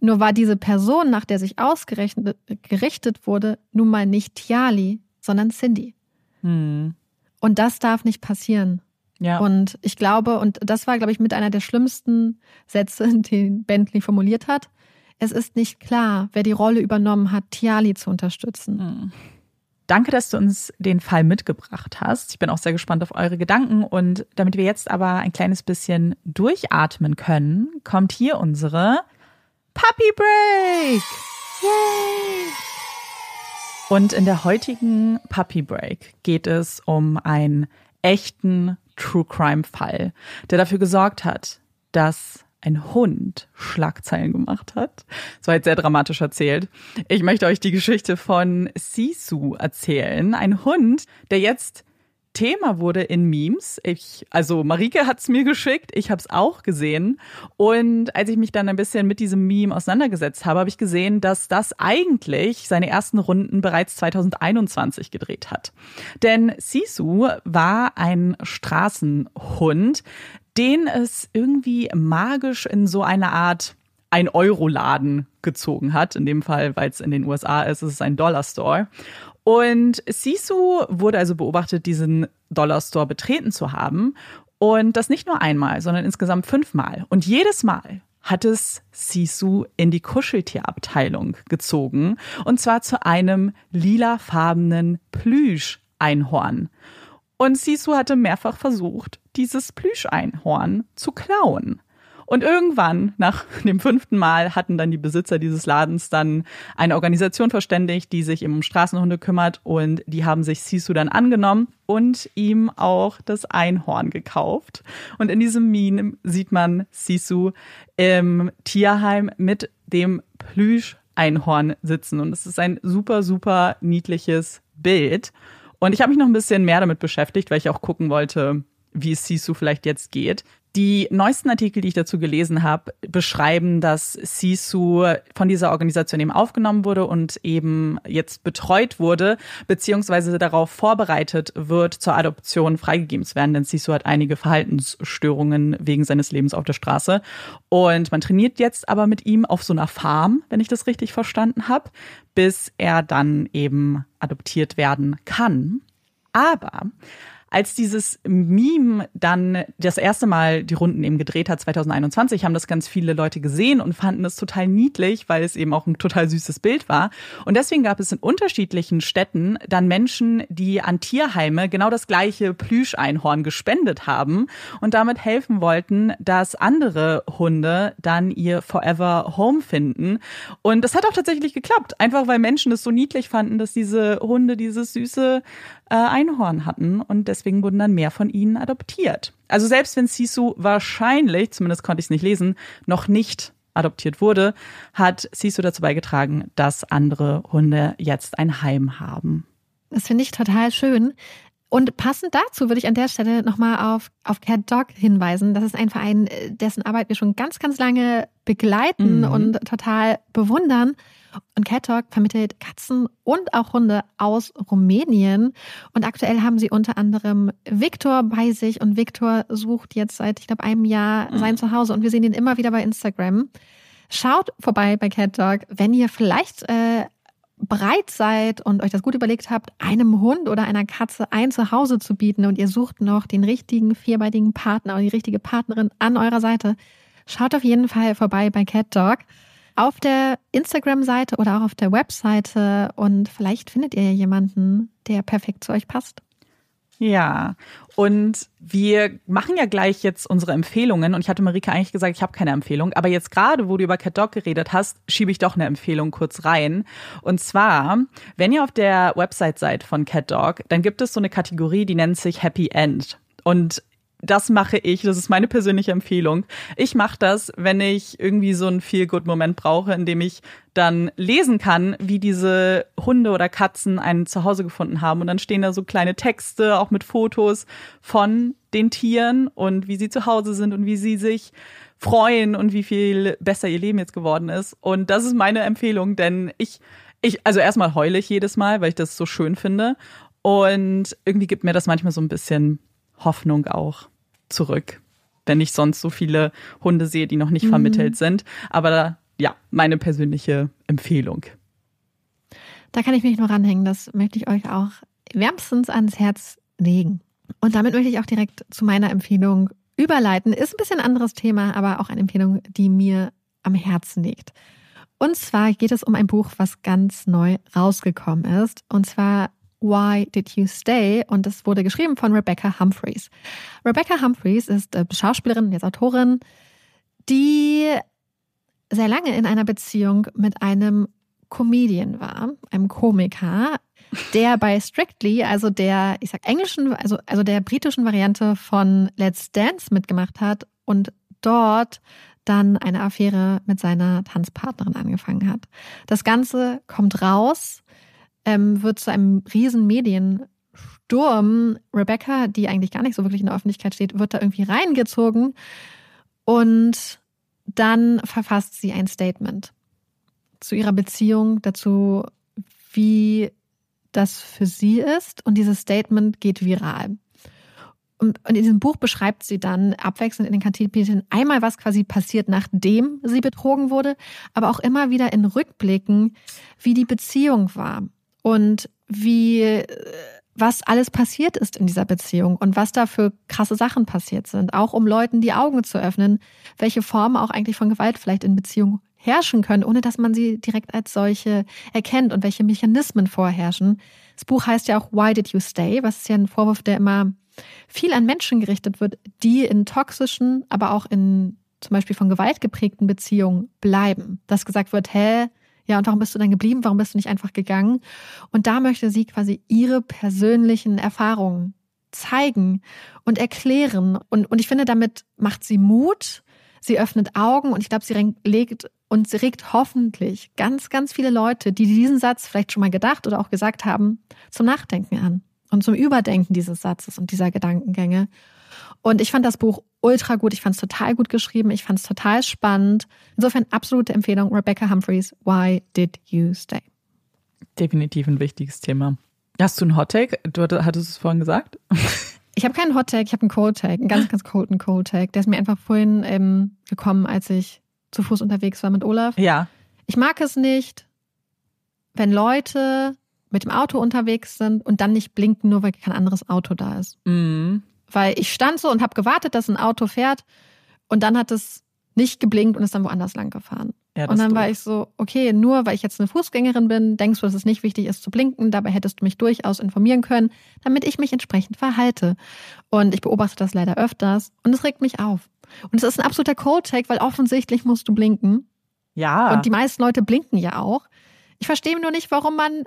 Nur war diese Person, nach der sich ausgerechnet gerichtet wurde, nun mal nicht Tiali, sondern Cindy. Hm. Und das darf nicht passieren. Ja. Und ich glaube, und das war, glaube ich, mit einer der schlimmsten Sätze, die Bentley formuliert hat. Es ist nicht klar, wer die Rolle übernommen hat, Tiali zu unterstützen. Mhm. Danke, dass du uns den Fall mitgebracht hast. Ich bin auch sehr gespannt auf eure Gedanken. Und damit wir jetzt aber ein kleines bisschen durchatmen können, kommt hier unsere Puppy Break. Yay! Und in der heutigen Puppy Break geht es um einen echten True Crime Fall, der dafür gesorgt hat, dass ein Hund Schlagzeilen gemacht hat. So jetzt sehr dramatisch erzählt. Ich möchte euch die Geschichte von Sisu erzählen. Ein Hund, der jetzt Thema wurde in Memes. Ich, also Marike hat es mir geschickt, ich habe es auch gesehen. Und als ich mich dann ein bisschen mit diesem Meme auseinandergesetzt habe, habe ich gesehen, dass das eigentlich seine ersten Runden bereits 2021 gedreht hat. Denn Sisu war ein Straßenhund, den es irgendwie magisch in so eine Art ein Euro-Laden gezogen hat. In dem Fall, weil es in den USA ist, ist es ein Dollar-Store. Und Sisu wurde also beobachtet, diesen Dollar-Store betreten zu haben. Und das nicht nur einmal, sondern insgesamt fünfmal. Und jedes Mal hat es Sisu in die Kuscheltierabteilung gezogen. Und zwar zu einem lilafarbenen Plüsch-Einhorn. Und Sisu hatte mehrfach versucht, dieses Plüscheinhorn zu klauen. Und irgendwann, nach dem fünften Mal, hatten dann die Besitzer dieses Ladens dann eine Organisation verständigt, die sich um Straßenhunde kümmert und die haben sich Sisu dann angenommen und ihm auch das Einhorn gekauft. Und in diesem Meme sieht man Sisu im Tierheim mit dem Plüscheinhorn sitzen und es ist ein super, super niedliches Bild. Und ich habe mich noch ein bisschen mehr damit beschäftigt, weil ich auch gucken wollte, wie es Sisu vielleicht jetzt geht. Die neuesten Artikel, die ich dazu gelesen habe, beschreiben, dass Sisu von dieser Organisation eben aufgenommen wurde und eben jetzt betreut wurde, beziehungsweise darauf vorbereitet wird, zur Adoption freigegeben zu werden. Denn Sisu hat einige Verhaltensstörungen wegen seines Lebens auf der Straße. Und man trainiert jetzt aber mit ihm auf so einer Farm, wenn ich das richtig verstanden habe, bis er dann eben adoptiert werden kann. Aber als dieses Meme dann das erste Mal die Runden eben gedreht hat, 2021, haben das ganz viele Leute gesehen und fanden es total niedlich, weil es eben auch ein total süßes Bild war. Und deswegen gab es in unterschiedlichen Städten dann Menschen, die an Tierheime genau das gleiche Plüscheinhorn gespendet haben und damit helfen wollten, dass andere Hunde dann ihr Forever Home finden. Und das hat auch tatsächlich geklappt, einfach weil Menschen es so niedlich fanden, dass diese Hunde dieses süße äh, Einhorn hatten und deswegen wurden dann mehr von ihnen adoptiert. Also selbst wenn Sisu wahrscheinlich, zumindest konnte ich es nicht lesen, noch nicht adoptiert wurde, hat Sisu dazu beigetragen, dass andere Hunde jetzt ein Heim haben. Das finde ich total schön. Und passend dazu würde ich an der Stelle nochmal auf, auf Cat Dog hinweisen. Das ist ein Verein, dessen Arbeit wir schon ganz, ganz lange begleiten mhm. und total bewundern. Und Cat Dog vermittelt Katzen und auch Hunde aus Rumänien. Und aktuell haben sie unter anderem Viktor bei sich. Und Viktor sucht jetzt seit, ich glaube, einem Jahr sein Zuhause. Und wir sehen ihn immer wieder bei Instagram. Schaut vorbei bei Cat Dog, wenn ihr vielleicht äh, bereit seid und euch das gut überlegt habt, einem Hund oder einer Katze ein Zuhause zu bieten und ihr sucht noch den richtigen vierbeinigen Partner oder die richtige Partnerin an eurer Seite, schaut auf jeden Fall vorbei bei Cat Dog auf der Instagram-Seite oder auch auf der Webseite und vielleicht findet ihr jemanden, der perfekt zu euch passt. Ja, und wir machen ja gleich jetzt unsere Empfehlungen. Und ich hatte Marika eigentlich gesagt, ich habe keine Empfehlung. Aber jetzt gerade, wo du über Cat Dog geredet hast, schiebe ich doch eine Empfehlung kurz rein. Und zwar, wenn ihr auf der Website seid von Cat Dog, dann gibt es so eine Kategorie, die nennt sich Happy End. Und das mache ich, das ist meine persönliche Empfehlung. Ich mache das, wenn ich irgendwie so einen Feel-Good-Moment brauche, in dem ich dann lesen kann, wie diese Hunde oder Katzen ein Zuhause gefunden haben. Und dann stehen da so kleine Texte, auch mit Fotos von den Tieren und wie sie zu Hause sind und wie sie sich freuen und wie viel besser ihr Leben jetzt geworden ist. Und das ist meine Empfehlung, denn ich, ich, also erstmal heule ich jedes Mal, weil ich das so schön finde. Und irgendwie gibt mir das manchmal so ein bisschen Hoffnung auch zurück, wenn ich sonst so viele Hunde sehe, die noch nicht mhm. vermittelt sind. Aber ja, meine persönliche Empfehlung. Da kann ich mich nur ranhängen. Das möchte ich euch auch wärmstens ans Herz legen. Und damit möchte ich auch direkt zu meiner Empfehlung überleiten. Ist ein bisschen ein anderes Thema, aber auch eine Empfehlung, die mir am Herzen liegt. Und zwar geht es um ein Buch, was ganz neu rausgekommen ist. Und zwar Why Did You Stay? Und es wurde geschrieben von Rebecca Humphreys. Rebecca Humphreys ist äh, Schauspielerin, jetzt Autorin, die sehr lange in einer Beziehung mit einem Comedian war, einem Komiker, der bei Strictly, also der, ich sag englischen, also, also der britischen Variante von Let's Dance mitgemacht hat und dort dann eine Affäre mit seiner Tanzpartnerin angefangen hat. Das Ganze kommt raus ähm, wird zu einem riesen Mediensturm. Rebecca, die eigentlich gar nicht so wirklich in der Öffentlichkeit steht, wird da irgendwie reingezogen und dann verfasst sie ein Statement zu ihrer Beziehung, dazu, wie das für sie ist. Und dieses Statement geht viral. Und in diesem Buch beschreibt sie dann abwechselnd in den Kapiteln einmal, was quasi passiert, nachdem sie betrogen wurde, aber auch immer wieder in Rückblicken, wie die Beziehung war und wie was alles passiert ist in dieser Beziehung und was da für krasse Sachen passiert sind, auch um Leuten die Augen zu öffnen, welche Formen auch eigentlich von Gewalt vielleicht in Beziehungen herrschen können, ohne dass man sie direkt als solche erkennt und welche Mechanismen vorherrschen. Das Buch heißt ja auch Why Did You Stay? Was ist ja ein Vorwurf, der immer viel an Menschen gerichtet wird, die in toxischen, aber auch in zum Beispiel von Gewalt geprägten Beziehungen bleiben. Dass gesagt wird, hä, ja, und warum bist du dann geblieben? Warum bist du nicht einfach gegangen? Und da möchte sie quasi ihre persönlichen Erfahrungen zeigen und erklären. Und, und ich finde, damit macht sie Mut, sie öffnet Augen und ich glaube, sie legt und sie regt hoffentlich ganz, ganz viele Leute, die diesen Satz vielleicht schon mal gedacht oder auch gesagt haben, zum Nachdenken an und zum Überdenken dieses Satzes und dieser Gedankengänge. Und ich fand das Buch ultra gut. Ich fand es total gut geschrieben. Ich fand es total spannend. Insofern absolute Empfehlung. Rebecca Humphreys, Why Did You Stay? Definitiv ein wichtiges Thema. Hast du einen Hottake? Du hattest es vorhin gesagt. Ich habe keinen Hottake, ich habe einen Cold Take, einen ganz, ganz colden Cold Take. Der ist mir einfach vorhin ähm, gekommen, als ich zu Fuß unterwegs war mit Olaf. Ja. Ich mag es nicht, wenn Leute mit dem Auto unterwegs sind und dann nicht blinken, nur weil kein anderes Auto da ist. Mhm weil ich stand so und habe gewartet, dass ein Auto fährt und dann hat es nicht geblinkt und ist dann woanders lang gefahren. Ja, und dann war ich so, okay, nur weil ich jetzt eine Fußgängerin bin, denkst du, dass es nicht wichtig ist zu blinken, dabei hättest du mich durchaus informieren können, damit ich mich entsprechend verhalte. Und ich beobachte das leider öfters und es regt mich auf. Und es ist ein absoluter Cold-Take, weil offensichtlich musst du blinken. Ja. Und die meisten Leute blinken ja auch. Ich verstehe nur nicht, warum man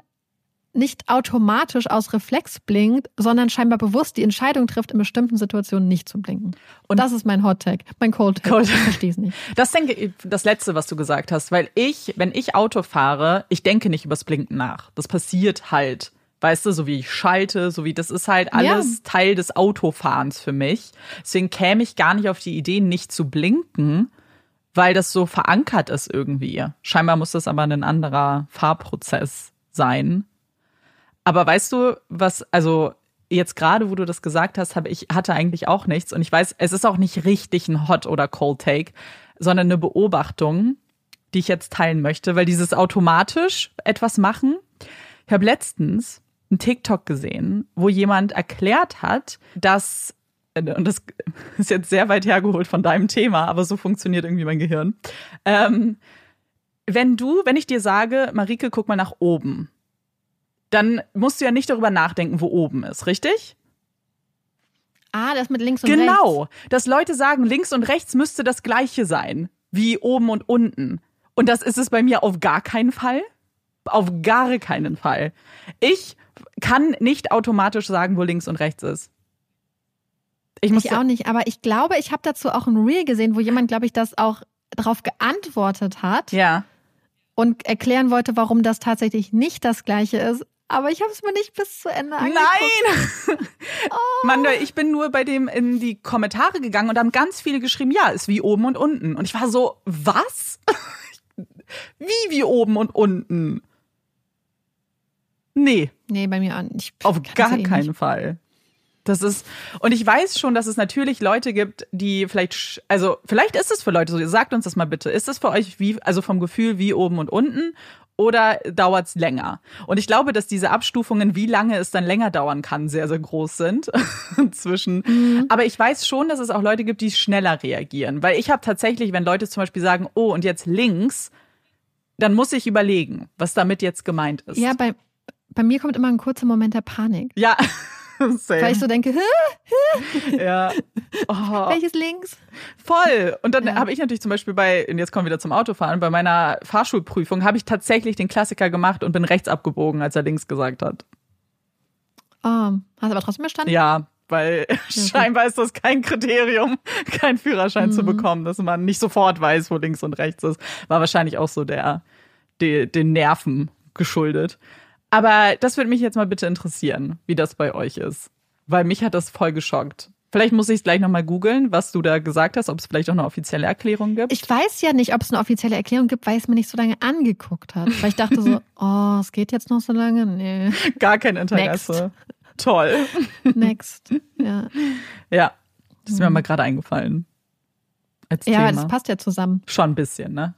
nicht automatisch aus Reflex blinkt, sondern scheinbar bewusst die Entscheidung trifft, in bestimmten Situationen nicht zu blinken. Und das ist mein Hot Tag, mein Cold Tag. Cold. Ich verstehe es nicht. Das denke ich, das letzte, was du gesagt hast, weil ich, wenn ich Auto fahre, ich denke nicht übers Blinken nach. Das passiert halt. Weißt du, so wie ich schalte, so wie das ist halt alles ja. Teil des Autofahrens für mich. Deswegen käme ich gar nicht auf die Idee, nicht zu blinken, weil das so verankert ist irgendwie. Scheinbar muss das aber ein anderer Fahrprozess sein. Aber weißt du, was, also jetzt gerade, wo du das gesagt hast, habe ich hatte eigentlich auch nichts und ich weiß, es ist auch nicht richtig ein Hot oder Cold Take, sondern eine Beobachtung. die ich jetzt teilen möchte, weil dieses automatisch etwas machen. Ich habe letztens einen TikTok gesehen, wo jemand erklärt hat, dass und das ist jetzt sehr weit hergeholt von deinem Thema, aber so funktioniert irgendwie mein Gehirn. Ähm, wenn du, wenn ich dir sage, Marike, guck mal nach oben, dann musst du ja nicht darüber nachdenken, wo oben ist, richtig? Ah, das mit links und genau, rechts. Genau, dass Leute sagen, links und rechts müsste das gleiche sein, wie oben und unten. Und das ist es bei mir auf gar keinen Fall. Auf gar keinen Fall. Ich kann nicht automatisch sagen, wo links und rechts ist. Ich, ich auch nicht, aber ich glaube, ich habe dazu auch ein Reel gesehen, wo jemand, glaube ich, das auch darauf geantwortet hat. Ja. Und erklären wollte, warum das tatsächlich nicht das gleiche ist. Aber ich habe es mir nicht bis zu Ende angeguckt. Nein! oh. Manda, ich bin nur bei dem in die Kommentare gegangen und haben ganz viele geschrieben, ja, ist wie oben und unten. Und ich war so, was? wie wie oben und unten? Nee. Nee, bei mir auch nicht. Auf gar eh keinen nicht. Fall. Das ist, und ich weiß schon, dass es natürlich Leute gibt, die vielleicht, also vielleicht ist es für Leute so, sagt uns das mal bitte. Ist es für euch wie, also vom Gefühl wie oben und unten? Oder dauert es länger? Und ich glaube, dass diese Abstufungen, wie lange es dann länger dauern kann, sehr, sehr groß sind zwischen. Mhm. Aber ich weiß schon, dass es auch Leute gibt, die schneller reagieren. Weil ich habe tatsächlich, wenn Leute zum Beispiel sagen, oh, und jetzt links, dann muss ich überlegen, was damit jetzt gemeint ist. Ja, bei, bei mir kommt immer ein kurzer Moment der Panik. Ja. Weil ich so denke, hä? ja. Oh. Welches links? Voll. Und dann ja. habe ich natürlich zum Beispiel bei, und jetzt kommen wir wieder zum Autofahren, bei meiner Fahrschulprüfung habe ich tatsächlich den Klassiker gemacht und bin rechts abgebogen, als er links gesagt hat. Oh, hast du aber trotzdem bestanden? Ja, weil okay. scheinbar ist das kein Kriterium, keinen Führerschein mhm. zu bekommen, dass man nicht sofort weiß, wo links und rechts ist. War wahrscheinlich auch so der, der den Nerven geschuldet. Aber das würde mich jetzt mal bitte interessieren, wie das bei euch ist. Weil mich hat das voll geschockt. Vielleicht muss ich es gleich nochmal googeln, was du da gesagt hast, ob es vielleicht auch eine offizielle Erklärung gibt. Ich weiß ja nicht, ob es eine offizielle Erklärung gibt, weil es mir nicht so lange angeguckt hat. Weil ich dachte so, oh, es geht jetzt noch so lange? Nee. Gar kein Interesse. Next. Toll. Next. Ja. Ja, das ist mir mhm. mal gerade eingefallen. Als ja, Thema. das passt ja zusammen. Schon ein bisschen, ne?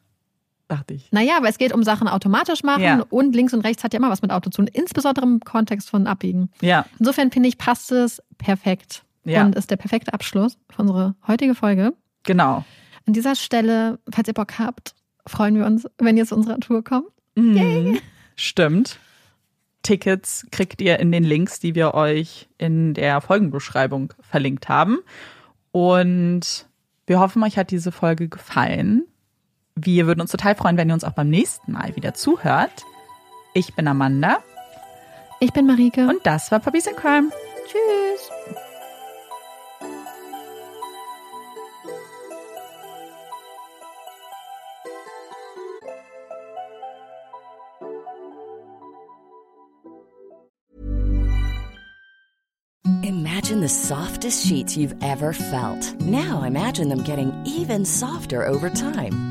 Dachte ich. Naja, aber es geht um Sachen automatisch machen ja. und links und rechts hat ja immer was mit Auto zu tun, insbesondere im Kontext von Abbiegen. Ja. Insofern finde ich, passt es perfekt. Ja. Und ist der perfekte Abschluss für unsere heutige Folge. Genau. An dieser Stelle, falls ihr Bock habt, freuen wir uns, wenn ihr zu unserer Tour kommt. Mhm. Yay. Stimmt. Tickets kriegt ihr in den Links, die wir euch in der Folgenbeschreibung verlinkt haben. Und wir hoffen, euch hat diese Folge gefallen. Wir würden uns total freuen, wenn ihr uns auch beim nächsten Mal wieder zuhört. Ich bin Amanda. Ich bin Marike. Und das war Puppies in Crime. Tschüss. Imagine the softest sheets you've ever felt. Now imagine them getting even softer over time.